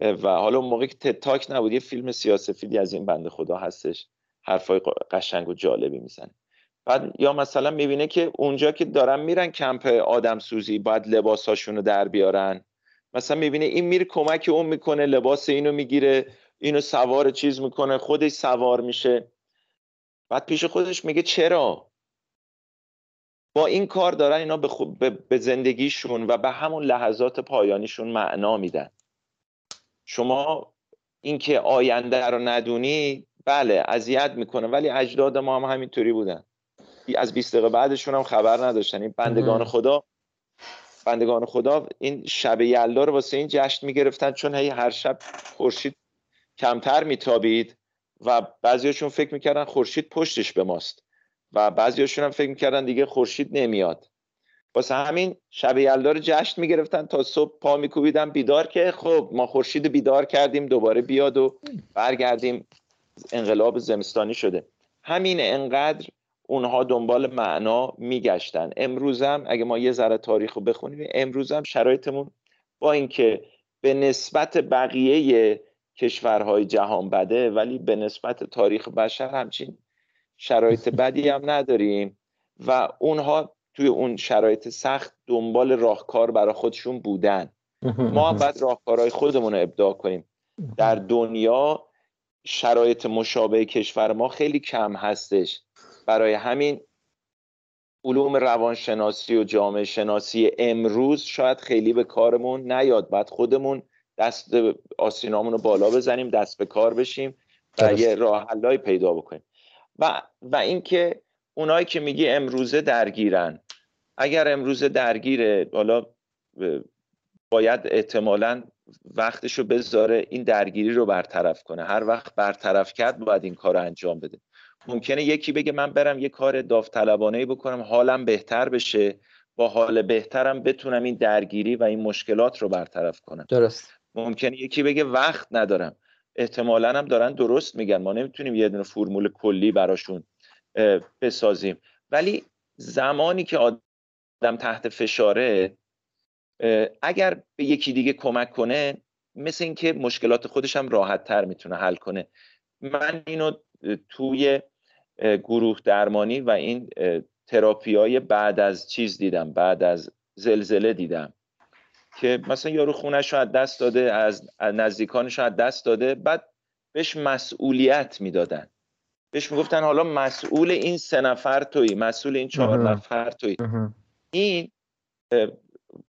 و حالا اون موقع که تتاک نبود یه فیلم سیاسفیدی از این بنده خدا هستش. حرفای قشنگ و جالبی می‌زنه. بعد یا مثلا می‌بینه که اونجا که دارن میرن کمپ آدم سوزی باید لباساشون رو در بیارن. مثلا می‌بینه این میره کمک اون می‌کنه لباس اینو می‌گیره اینو سوار چیز می‌کنه خودش سوار میشه. بعد پیش خودش میگه چرا؟ با این کار دارن اینا به, خود به, به زندگیشون و به همون لحظات پایانیشون معنا میدن. شما اینکه آینده رو ندونی بله اذیت می‌کنه ولی اجداد ما هم همینطوری بودن. از 20 دقیقه بعدشون هم خبر نداشتن. این بندگان خدا بندگان خدا این شب یلدا رو واسه این جشن می‌گرفتن چون هی هر شب خورشید کمتر میتابید و بعضیاشون فکر می‌کردن خورشید پشتش به ماست. و بعضیاشون هم فکر می‌کردن دیگه خورشید نمیاد. واسه همین شب یلدا رو جشن می‌گرفتن تا صبح پا میکوبیدن بیدار که خب ما خورشید بیدار کردیم دوباره بیاد و برگردیم. انقلاب زمستانی شده. همین انقدر اونها دنبال معنا میگشتن. امروزم اگه ما یه ذره تاریخ رو بخونیم امروزم شرایطمون با اینکه به نسبت بقیه کشورهای جهان بده ولی به نسبت تاریخ بشر همچین شرایط بدی هم نداریم و اونها توی اون شرایط سخت دنبال راهکار برای خودشون بودن. ما باید راهکارهای خودمون رو ابداع کنیم. در دنیا شرایط مشابه کشور ما خیلی کم هستش. برای همین علوم روانشناسی و جامعه شناسی امروز شاید خیلی به کارمون نیاد. بعد خودمون دست آسینامون رو بالا بزنیم دست به کار بشیم و یه راه پیدا بکنیم. و و اینکه اونایی که میگی امروزه درگیرن. اگر امروزه درگیره حالا باید احتمالا وقتش رو بذاره این درگیری رو برطرف کنه. هر وقت برطرف کرد باید این کار رو انجام بده. ممکنه یکی بگه من برم یه کار داوطلبانه بکنم حالم بهتر بشه با حال بهترم بتونم این درگیری و این مشکلات رو برطرف کنم. درست. ممکنه یکی بگه وقت ندارم. احتمالا هم دارن درست میگن. ما نمی‌تونیم یه دونه فرمول کلی براشون بسازیم. ولی زمانی که آدم تحت فشاره اگر به یکی دیگه کمک کنه مثل اینکه مشکلات خودش هم راحت تر می‌تونه حل کنه. من اینو توی گروه درمانی و این تراپی های بعد از چیز دیدم بعد از زلزله دیدم. که مثلا یارو خونش رو از دست داده از نزدیکانش رو از دست داده بعد بهش مسئولیت می‌دادن. بهش می‌گفتن حالا مسئول این سه نفر توی مسئول این چهار نفر توی این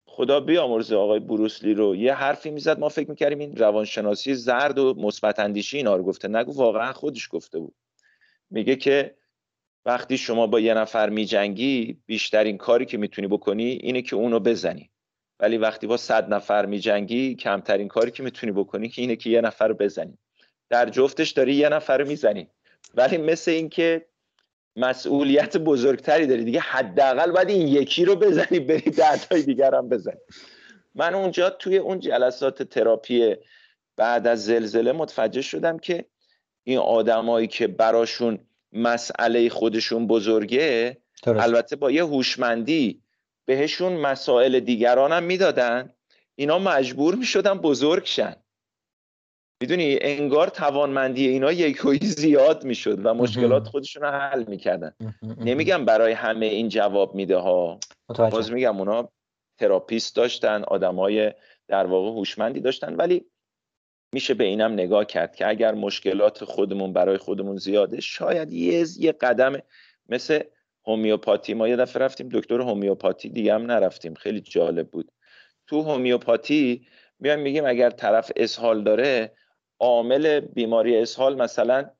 خدا بیامرزه آقای بروسلی رو. یه حرفی می‌زد ما فکر می‌کردیم این روانشناسی زرد و مثبت اندیشی اینا رو گفته. نگو واقعا خودش گفته بود. میگه که وقتی شما با یه نفر میجنگی بیشترین کاری که می‌تونی بکنی اینه که اونو بزنی. ولی وقتی با صد نفر میجنگی کمترین کاری که می‌تونی بکنی که اینه که یه نفر رو بزنی. در جفتش داری یه نفر رو می‌زنی. ولی مثل اینکه مسئولیت بزرگتری داری دیگه حداقل باید این یکی رو بزنی بری دردهای دیگر هم بزنی. من اونجا توی اون جلسات تراپی بعد از زلزله متوجه شدم که این آدمایی که براشون مسئله خودشون بزرگه البته با یه هوشمندی بهشون مسائل دیگران هم می‌دادن. اینا مجبور می‌شدن بزرگ شن. می‌دونی انگار توانمندی اینا یکویی زیاد می‌شد و مشکلات خودشون رو حل می‌کردن. نمیگم برای همه این جواب میده ها باز میگم اونا تراپیست داشتن آدمای در واقع هوشمندی داشتن ولی میشه به اینم نگاه کرد که اگر مشکلات خودمون برای خودمون زیاده شاید یه یه قدم مثل هومیوپاتی. ما یه دفعه رفتیم دکتر هومیوپاتی دیگه هم نرفتیم. خیلی جالب بود. تو هومیوپاتی میایم میگیم اگر طرف اسهال داره عامل بیماری اسهال مثلا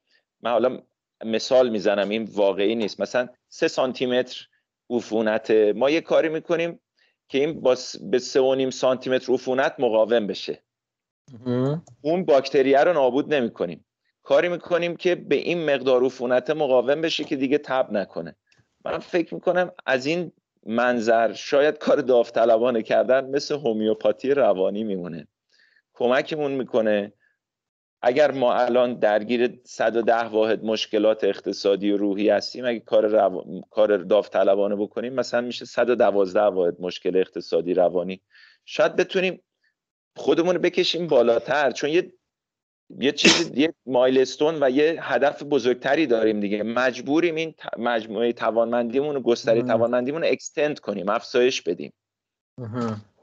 من حالا مثال می‌زنم این واقعی نیست. مثلا سه سانتی متر عفونت. ما یه کاری می‌کنیم که این با به سه و نیم سانتی متر عفونت مقاوم بشه. اون باکتریه رو نابود نمی کنیم کاری می‌کنیم که به این مقدار عفونت مقاوم بشه که دیگه تب نکنه. من فکر می‌کنم از این منظر شاید کار داوطلبانه کردن مثل هومیوپاتی روانی میمونه. کمکمون می‌کنه اگر ما الان درگیر 110 واحد مشکلات اقتصادی و روحی هستیم اگه کار, رو... کار داوطلبانه بکنیم مثلا میشه 112 واحد مشکل اقتصادی روانی. شاید بتونیم خودمون بکشیم بالاتر چون یه یه چیز یه مایلستون و یه هدف بزرگتری داریم دیگه. مجبوریم این مجموعه توانمندیمون و گستره توانمندیمون رو اکستند کنیم افزایش بدیم.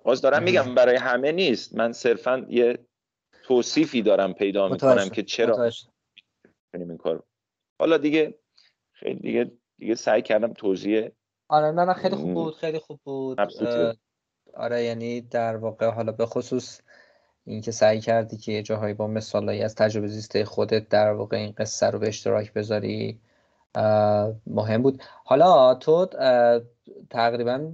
باز دارم میگم برای همه نیست. من صرفا یه توصیفی دارم پیدا می‌کنم که چرا کنیم این کار حالا دیگه خیلی دیگه دیگه سعی کردم توضیح آره نه نه خیلی خوب بود خیلی خوب بود. آره یعنی در واقع حالا به خصوص اینکه سعی کردی که یه جاهایی با مثالایی از تجربه زیسته خودت در واقع این قصه رو به اشتراک بذاری مهم بود. حالا تو تقریبا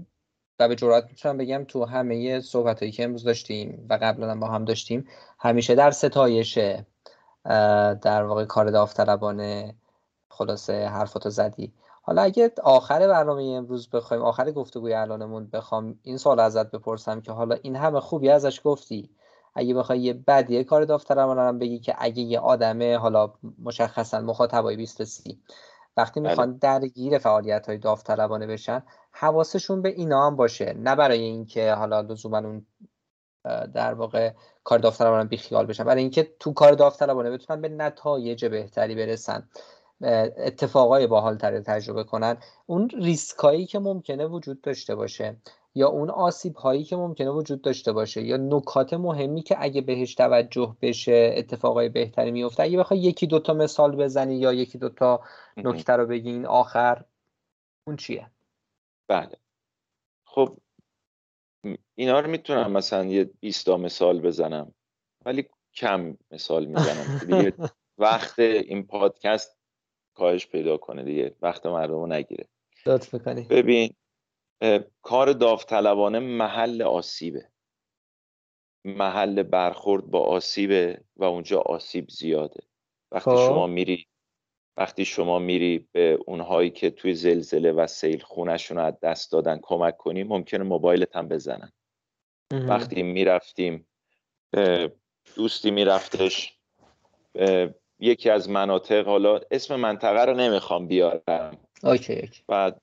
و به جرات می‌تونم بگم تو همه صحبت هایی که امروز داشتیم و قبلا با هم داشتیم همیشه در ستایش در واقع کار داوطلبانه خلاصه حرفاتو زدی. حالا اگه آخر برنامه امروز بخوایم آخر گفتگوی الانمون بخوام این سوال ازت بپرسم که حالا این همه خوبی ازش گفتی؟ اگه بخوای یه بدیه کار داوطلبانه هم بگی که اگه یه آدمه حالا مشخصا مخاطبای 20 سی. وقتی بله. می‌خوان درگیر فعالیت های داوطلبانه بشن حواسشون به اینا هم باشه. نه برای اینکه حالا لزوما اون در واقع کار داوطلبانه بیخیال بشن. برای اینکه تو کار داوطلبانه بتونن به نتایج بهتری برسن. اتفاقای باحالتری تجربه کنن. اون ریسکایی که ممکنه وجود داشته باشه. یا اون آسیب هایی که ممکنه وجود داشته باشه یا نکات مهمی که اگه بهش توجه بشه اتفاقای بهتری میفته اگه بخوای یکی دوتا مثال بزنی یا یکی دوتا نکته رو بگین آخر اون چیه؟ بله. خب اینا رو می‌تونم مثلا یه 20 مثال بزنم ولی کم مثال می‌زنم دیگه وقت این پادکست کاهش پیدا کنه دیگه. وقت مردم رو نگیره. لطف ببین کار داوطلبانه محل آسیبه. محل برخورد با آسیبه و اونجا آسیب زیاده. وقتی خب. شما میری وقتی شما میری به اونهایی که توی زلزله و سیل خونشون رو از دست دادن کمک کنی ممکنه موبایلت هم بزنن. وقتی می‌رفتیم دوستی میرفتش یکی از مناطق حالا اسم منطقه رو نمی‌خوام بیارم. اوکی, بعد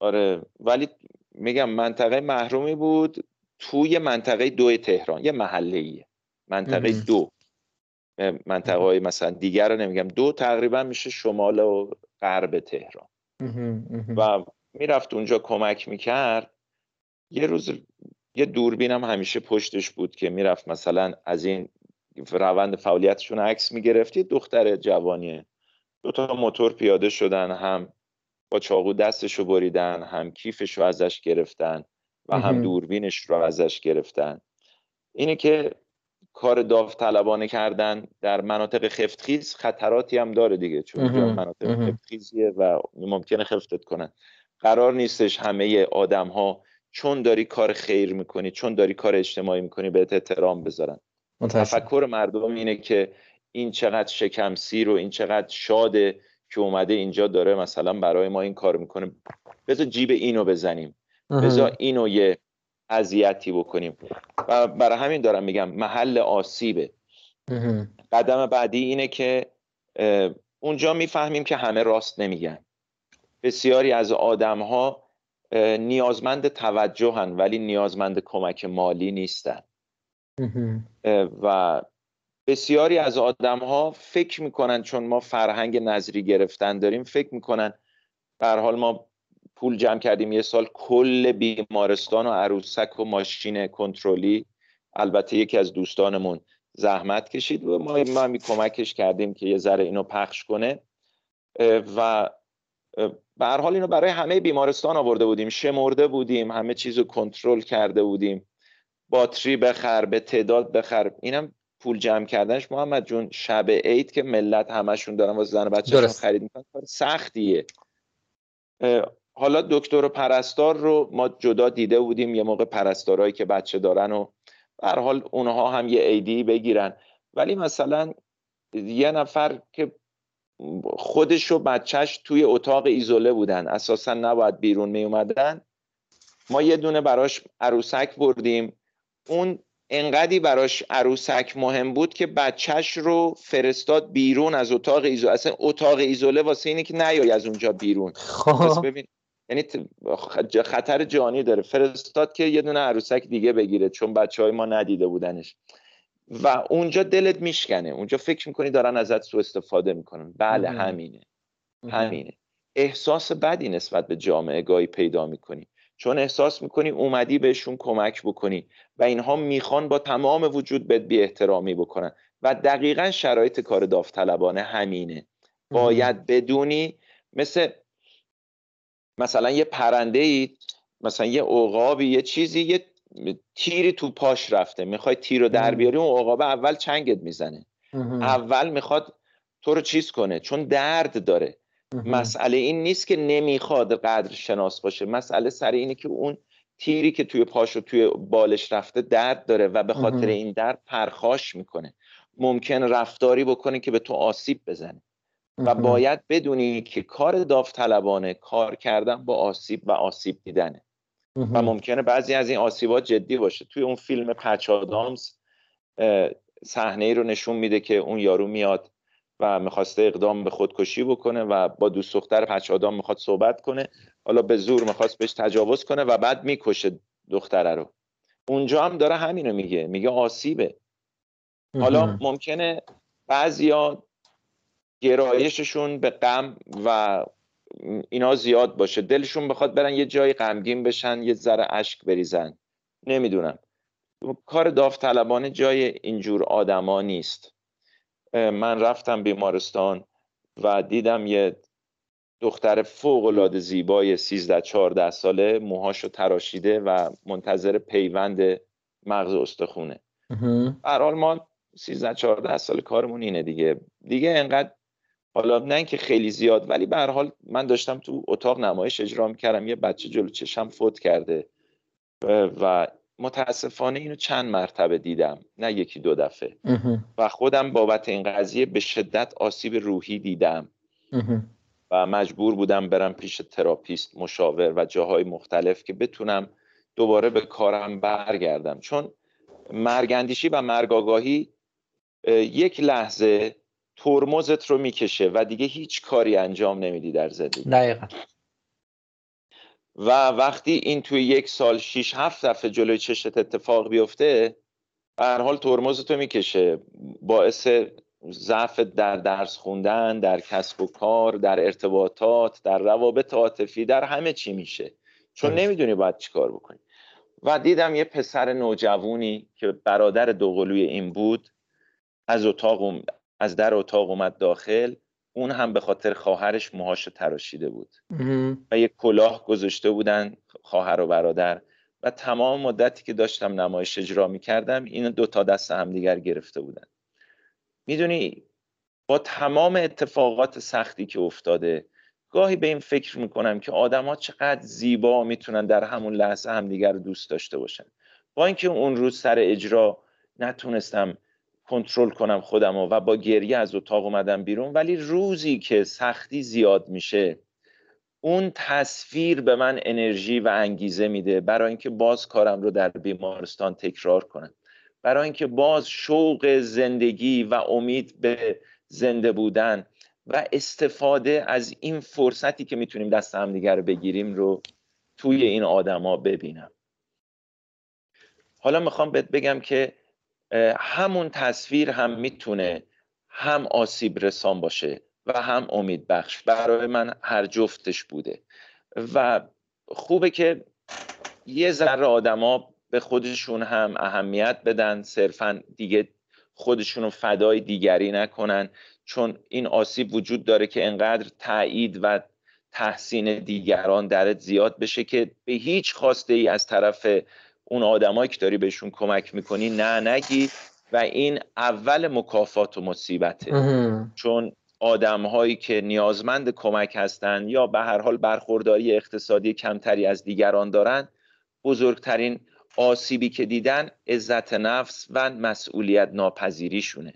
آره ولی میگم منطقه محرومی بود. توی منطقه دو تهران یه محله ایه منطقه دو. منطقه های مثلا دیگر رو نمیگم. دو تقریبا میشه شمال و غرب تهران. و می‌رفت اونجا کمک می‌کرد. یه روز یه دوربینم همیشه پشتش بود که می‌رفت مثلا از این روند فعالیتشون عکس می‌گرفت. یه دختر جوانیه دو تا موتور پیاده شدن هم با چاقو دستش رو بریدن هم کیفش رو ازش گرفتن و هم دوربینش رو ازش گرفتن. اینه که کار داوطلبانه کردن در مناطق خفتخیز خطراتی هم داره دیگه چون مناطق خفتخیزیه و ممکنه خفتت کنن. قرار نیستش همه آدم ها چون داری کار خیر می‌کنی چون داری کار اجتماعی می‌کنی بهت احترام بذارن. تفکر مردم اینه که این چقدر شکم سیر و این چقدر شاده که اومده اینجا داره مثلا برای ما این کار می‌کنه. بذار جیب اینو بزنیم. بذار اینو یه اذیتی بکنیم. و برای همین دارم میگم محل آسیبه. قدم بعدی اینه که اونجا می‌فهمیم که همه راست نمیگن. بسیاری از آدم ها نیازمند توجهن ولی نیازمند کمک مالی نیستن. و بسیاری از آدم ها فکر می‌کنن چون ما فرهنگ نظری گرفتن داریم فکر می‌کنن در حال ما پول جمع کردیم یه سال کل بیمارستان و عروسک و ماشین کنترلی البته یکی از دوستانمون زحمت کشید و ما ما می کمکش کردیم که یه ذره اینو پخش کنه. و به هر حال اینو برای همه بیمارستان آورده بودیم شمرده بودیم همه چیزو کنترل کرده بودیم باتری بخر به تعداد بخر اینم پول جمع کردنش. محمد جون شب عید که ملت همشون دارن واسه زن بچه‌شون خرید می‌کنن کار سختیه. حالا دکتر و پرستار رو ما جدا دیده بودیم یه موقع پرستارایی که بچه دارن و به حال اونها هم یه ایدی بگیرن. ولی مثلا یه نفر که خودش و بچهش توی اتاق ایزوله بودن اساسا نباید بیرون می اومدن ما یه دونه براش عروسک بردیم. اون انقدی براش عروسک مهم بود که بچهش رو فرستاد بیرون از اتاق ایزوله اصلا اتاق ایزوله واسه اینه که نیای از اونجا بیرون. خب. ببین یعنی خطر جانی داره. فرستاد که یه دونه عروسک دیگه بگیره چون بچه های ما ندیده بودنش. و اونجا دلت میشکنه. اونجا فکر می‌کنی دارن ازت سو استفاده می‌کنن. بله همینه. همینه. احساس بدی نسبت به جامعه گاهی پیدا می‌کنی. چون احساس می‌کنی اومدی بهشون کمک بکنی و اینها می‌خوان با تمام وجود بهت بی احترامی بکنن. و دقیقا شرایط کار داوطلبانه همینه. باید بدونی مثل مثلا یه پرنده ای مثلا یه عقابی یه چیزی یه تیری تو پاش رفته. می‌خوای تیر رو در بیاری اون عقاب اول چنگت می‌زنه. اول می‌خواد تو رو چیز کنه. چون درد داره. مسئله این نیست که نمی‌خواد قدر شناس باشه. مسئله سر اینه که اون تیری که توی پاش و توی بالش رفته درد داره و به خاطر این درد پرخاش می‌کنه. ممکن رفتاری بکنه که به تو آسیب بزنه. و باید بدونی که کار داوطلبانه کار کردن با آسیب و آسیب دیدنه. و ممکنه بعضی از این آسیبات جدی باشه. توی اون فیلم پچ آدامز صحنه ای رو نشون میده که اون یارو میاد و می‌خواسته اقدام به خودکشی بکنه و با دوست دختر پچ آدام می‌خواد صحبت کنه حالا به زور می‌خواست بهش تجاوز کنه و بعد می‌کشه دختره رو. اونجا هم داره همینو میگه میگه آسیبه. حالا ممکنه بعضیا گرایششون به غم و اینا زیاد باشه. دلشون بخواد برن یه جای غمگین بشن یه ذره اشک بریزن. نمی‌دونم. کار داوطلبانه جای اینجور آدما نیست. من رفتم بیمارستان و دیدم یه دختر فوق العاده زیبای 13 14 ساله موهاشو تراشیده و منتظر پیوند مغز استخونه. هر حال ما 13 14 سال کارمون اینه دیگه. دیگه انقدر حالا نه اینکه خیلی زیاد ولی به هر حال من داشتم تو اتاق نمایش اجرا کردم. یه بچه جلو چشم فوت کرده و متاسفانه اینو چند مرتبه دیدم نه یکی دو دفعه. و خودم بابت این قضیه به شدت آسیب روحی دیدم. و مجبور بودم برم پیش تراپیست مشاور و جاهای مختلف که بتونم دوباره به کارم برگردم. چون مرگندیشی و مرگاگاهی یک لحظه ترمزت رو می‌کشه و دیگه هیچ کاری انجام نمیدی در زندگی. دقیقا. و وقتی این توی یک سال 6 هفت دفعه جلوی چشت اتفاق بیفته هر حال ترمزتو می‌کشه. باعث ضعف در درس خوندن در کسب و کار در ارتباطات در روابط عاطفی در همه چی میشه. چون نمی‌دونی باید چیکار بکنی. و دیدم یه پسر نوجوونی که برادر دوقلوی این بود از اتاق از در اتاق اومد داخل. اون هم به خاطر خواهرش موهاش تراشیده بود. و یک کلاه گذاشته بودن خواهر و برادر. و تمام مدتی که داشتم نمایش اجرا می کردم این دو تا دست همدیگر گرفته بودن. می‌دونی با تمام اتفاقات سختی که افتاده گاهی به این فکر می‌کنم که آدما چقدر زیبا می‌تونن در همون لحظه همدیگر رو دوست داشته باشن. با اینکه اون روز سر اجرا نتونستم کنترل کنم خودم و با گریه از اتاق اومدم بیرون. ولی روزی که سختی زیاد میشه اون تصویر به من انرژی و انگیزه میده برای اینکه باز کارم رو در بیمارستان تکرار کنم. برای اینکه باز شوق زندگی و امید به زنده بودن و استفاده از این فرصتی که می‌تونیم دست همدیگر رو بگیریم رو توی این آدما ببینم. حالا می‌خوام بهت بگم که همون تصویر هم می‌تونه هم آسیب رسان باشه و هم امید بخش برای من هر جفتش بوده. و خوبه که یه ذره آدما به خودشون هم اهمیت بدن صرفا دیگه خودشون رو فدای دیگری نکنن چون این آسیب وجود داره که انقدر تایید و تحسین دیگران درت زیاد بشه که به هیچ خواسته ای از طرف اون آدمایی که داری بهشون کمک می‌کنی نه نگی. و این اول مکافات و مصیبته. چون آدم هایی که نیازمند کمک هستند یا به هر حال برخورداری اقتصادی کمتری از دیگران دارند بزرگترین آسیبی که دیدن عزت نفس و مسئولیت ناپذیریشونه.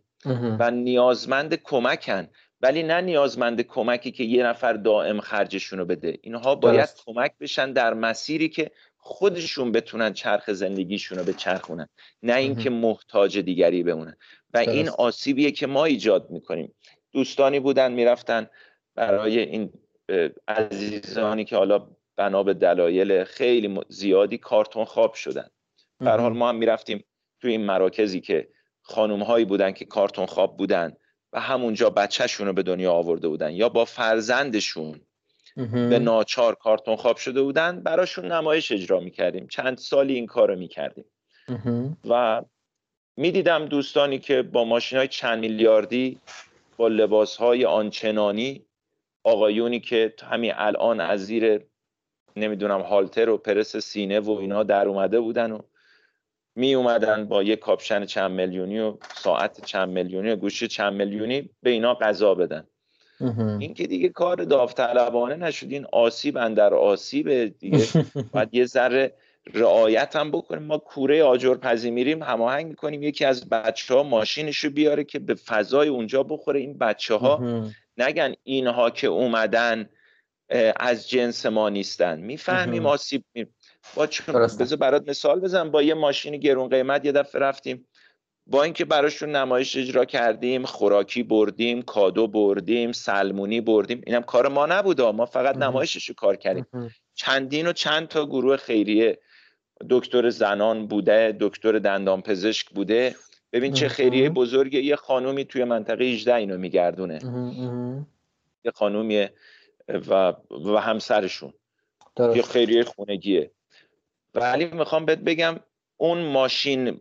و نیازمند کمکن. ولی نه نیازمند کمکی که یه نفر دائم خرجشون رو بده. اینها باید کمک بشن در مسیری که خودشون بتونن چرخ زندگیشون رو به چرخونن نه اینکه محتاج دیگری بمونن و این آسیبیه که ما ایجاد می‌کنیم. دوستانی بودن می‌رفتن برای این عزیزانی که حالا بنا به دلایل خیلی زیادی کارتون خواب شدن. در حال ما هم می‌رفتیم توی این مراکزی که خانوم هایی بودن که کارتون خواب بودن و همونجا بچهشون رو به دنیا آورده بودن یا با فرزندشون به ناچار کارتون خواب شده بودن براشون نمایش اجرا می‌کردیم. چند سالی این کار رو می‌کردیم و می‌دیدم دوستانی که با ماشین های چند میلیاردی با لباس های آنچنانی آقایونی که همین الان از زیر نمی‌دونم هالتر و پرس سینه و اینا در اومده بودن و می اومدن با یه کاپشن چند میلیونی و ساعت چند میلیونی و گوشی چند میلیونی به اینا غذا بدن. این که دیگه کار داوطلبانه نشد. این آسیب اندر آسیب دیگه. باید یه ذره رعایت هم بکنیم. ما کوره آجر پزی میریم هماهنگ می‌کنیم. یکی از بچه ها ماشینش رو بیاره که به فضای اونجا بخوره. این بچه ها نگن اینها که اومدن از جنس ما نیستن. می‌فهمیم آسیب می... با بذار برات مثال بزنم. با یه ماشین گرون قیمت یه دفعه رفتیم. با اینکه براشون نمایش اجرا کردیم خوراکی بردیم کادو بردیم سلمونی بردیم اینم کار ما نبود ما فقط نمایشش رو کار کردیم. چندین و چند تا گروه خیریه دکتر زنان بوده دکتر دندان پزشک بوده. ببین چه خیریه بزرگه یه خانومی توی منطقه 18 اینو میگردونه. یه خانومیه و, و همسرشون. یه خیریه خونگیه. ولی می‌خوام بهت بگم اون ماشین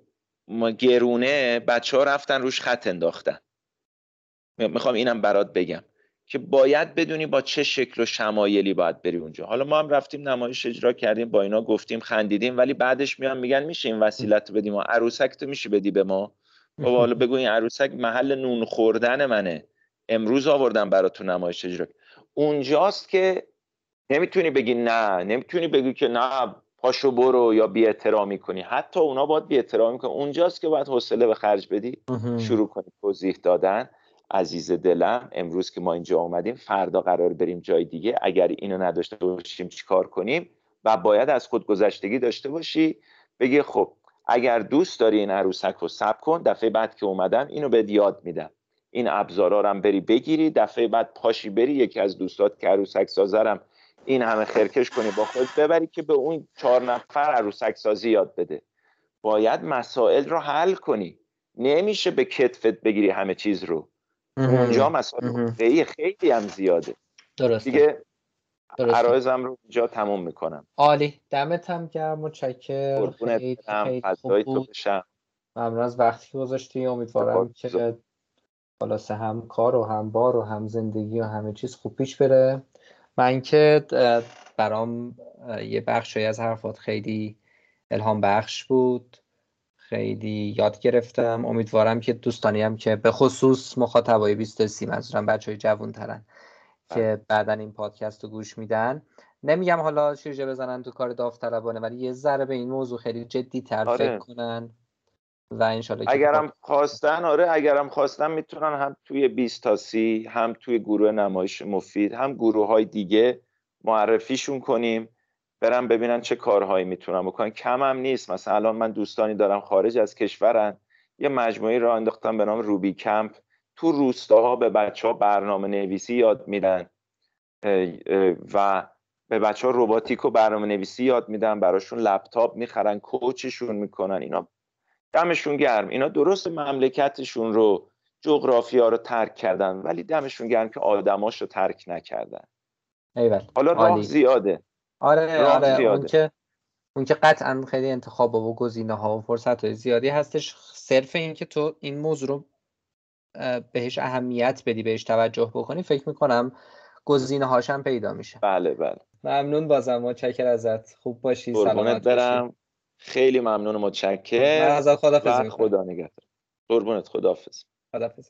گرونه بچه ها رفتن روش خط انداختن. می‌خوام اینم برات بگم که باید بدونی با چه شکل و شمایلی باید بری اونجا. حالا ما هم رفتیم نمایش اجرا کردیم با اینا گفتیم خندیدیم ولی بعدش میان میگن میشه این وسیلت بدیم و عروسک تو میشه بدی به ما؟ بابا حالا بگو این عروسک محل نون خوردن منه. امروز آوردم براتون نمایش اجرا. اونجاست که نمی‌تونی بگی نه نمی‌تونی بگی که نه پاشو برو یا بی احترامی کنی. حتی اونا باید بی احترامی کنی اونجاست که باید حوصله به خرج بدی شروع کنی توضیح دادن. عزیز دلم امروز که ما اینجا آمدیم فردا قرار بریم جای دیگه. اگر اینو نداشته باشیم چیکار کنیم؟ و باید از خود گذشتگی داشته باشی. بگی خب اگر دوست داری این عروسک رو سب کن دفعه بعد که اومدم اینو به یاد میدم. این ابزارا هم بری بگیری. دفعه بعد پاشی بری یکی از دوستات که عروسک سازرم این همه خرکش کنی با خود ببری که به اون چهار نفر عروسک سازی یاد بده. باید مسائل رو حل کنی. نمیشه به کتفت بگیری همه چیز رو. اونجا مسائل خیلی هم زیاده. درسته. دیگه عرایزم رو اینجا تموم می‌کنم. عالی. دمت هم گرم متشکر خیلی خیلی خوب بود. ممنون از وقتی گذاشتی. امیدوارم که خلاصه هم کار و هم بار و هم زندگی و همه چیز خوب پیش بره. من که برام یه بخشی از حرفات خیلی الهام بخش بود خیلی یاد گرفتم امیدوارم که دوستانی هم که به خصوص مخاطبای 23 منظورم بچه های جوون ترن که بله. بعدا این پادکست رو گوش میدن نمیگم حالا شیرجه بزنن تو کار داوطلبانه ولی یه ذره به این موضوع خیلی جدی تر آره. فکر کنن و انشالله اگرم خواستن آره اگرم خواستن می‌تونن هم توی 20 تا سی هم توی گروه نمایش مفید هم گروه های دیگه معرفیشون کنیم برم ببینن چه کارهایی می‌تونن بکنن. کم هم نیست. مثلا الان من دوستانی دارم خارج از کشورن. یه مجموعی را انداختم به نام روبی کمپ. تو روستاها به بچه ها برنامه نویسی یاد میدن و به بچه ها روباتیک و برنامه نویسی یاد میدن. براشون لپتاپ می‌خرن کوچشون می‌کنن اینا. دمشون گرم. اینا درست مملکتشون رو جغرافیا رو ترک کردن ولی دمشون گرم که آدماش رو ترک نکردن. ایول. حالا راه زیاده. آره آره. زیاده. اون که اون که قطعا خیلی انتخاب و گزینه ها و فرصت های زیادی هستش صرف این که تو این موضوع رو بهش اهمیت بدی بهش توجه بکنی فکر می‌کنم گزینه هاشم پیدا میشه. بله بله. ممنون بازم متشکر ازت. خوب باشی سلامت برم. خیلی ممنون متشکر من ازت خدافظی خدا نگهدار. قربونت خداحافظ. خدافظ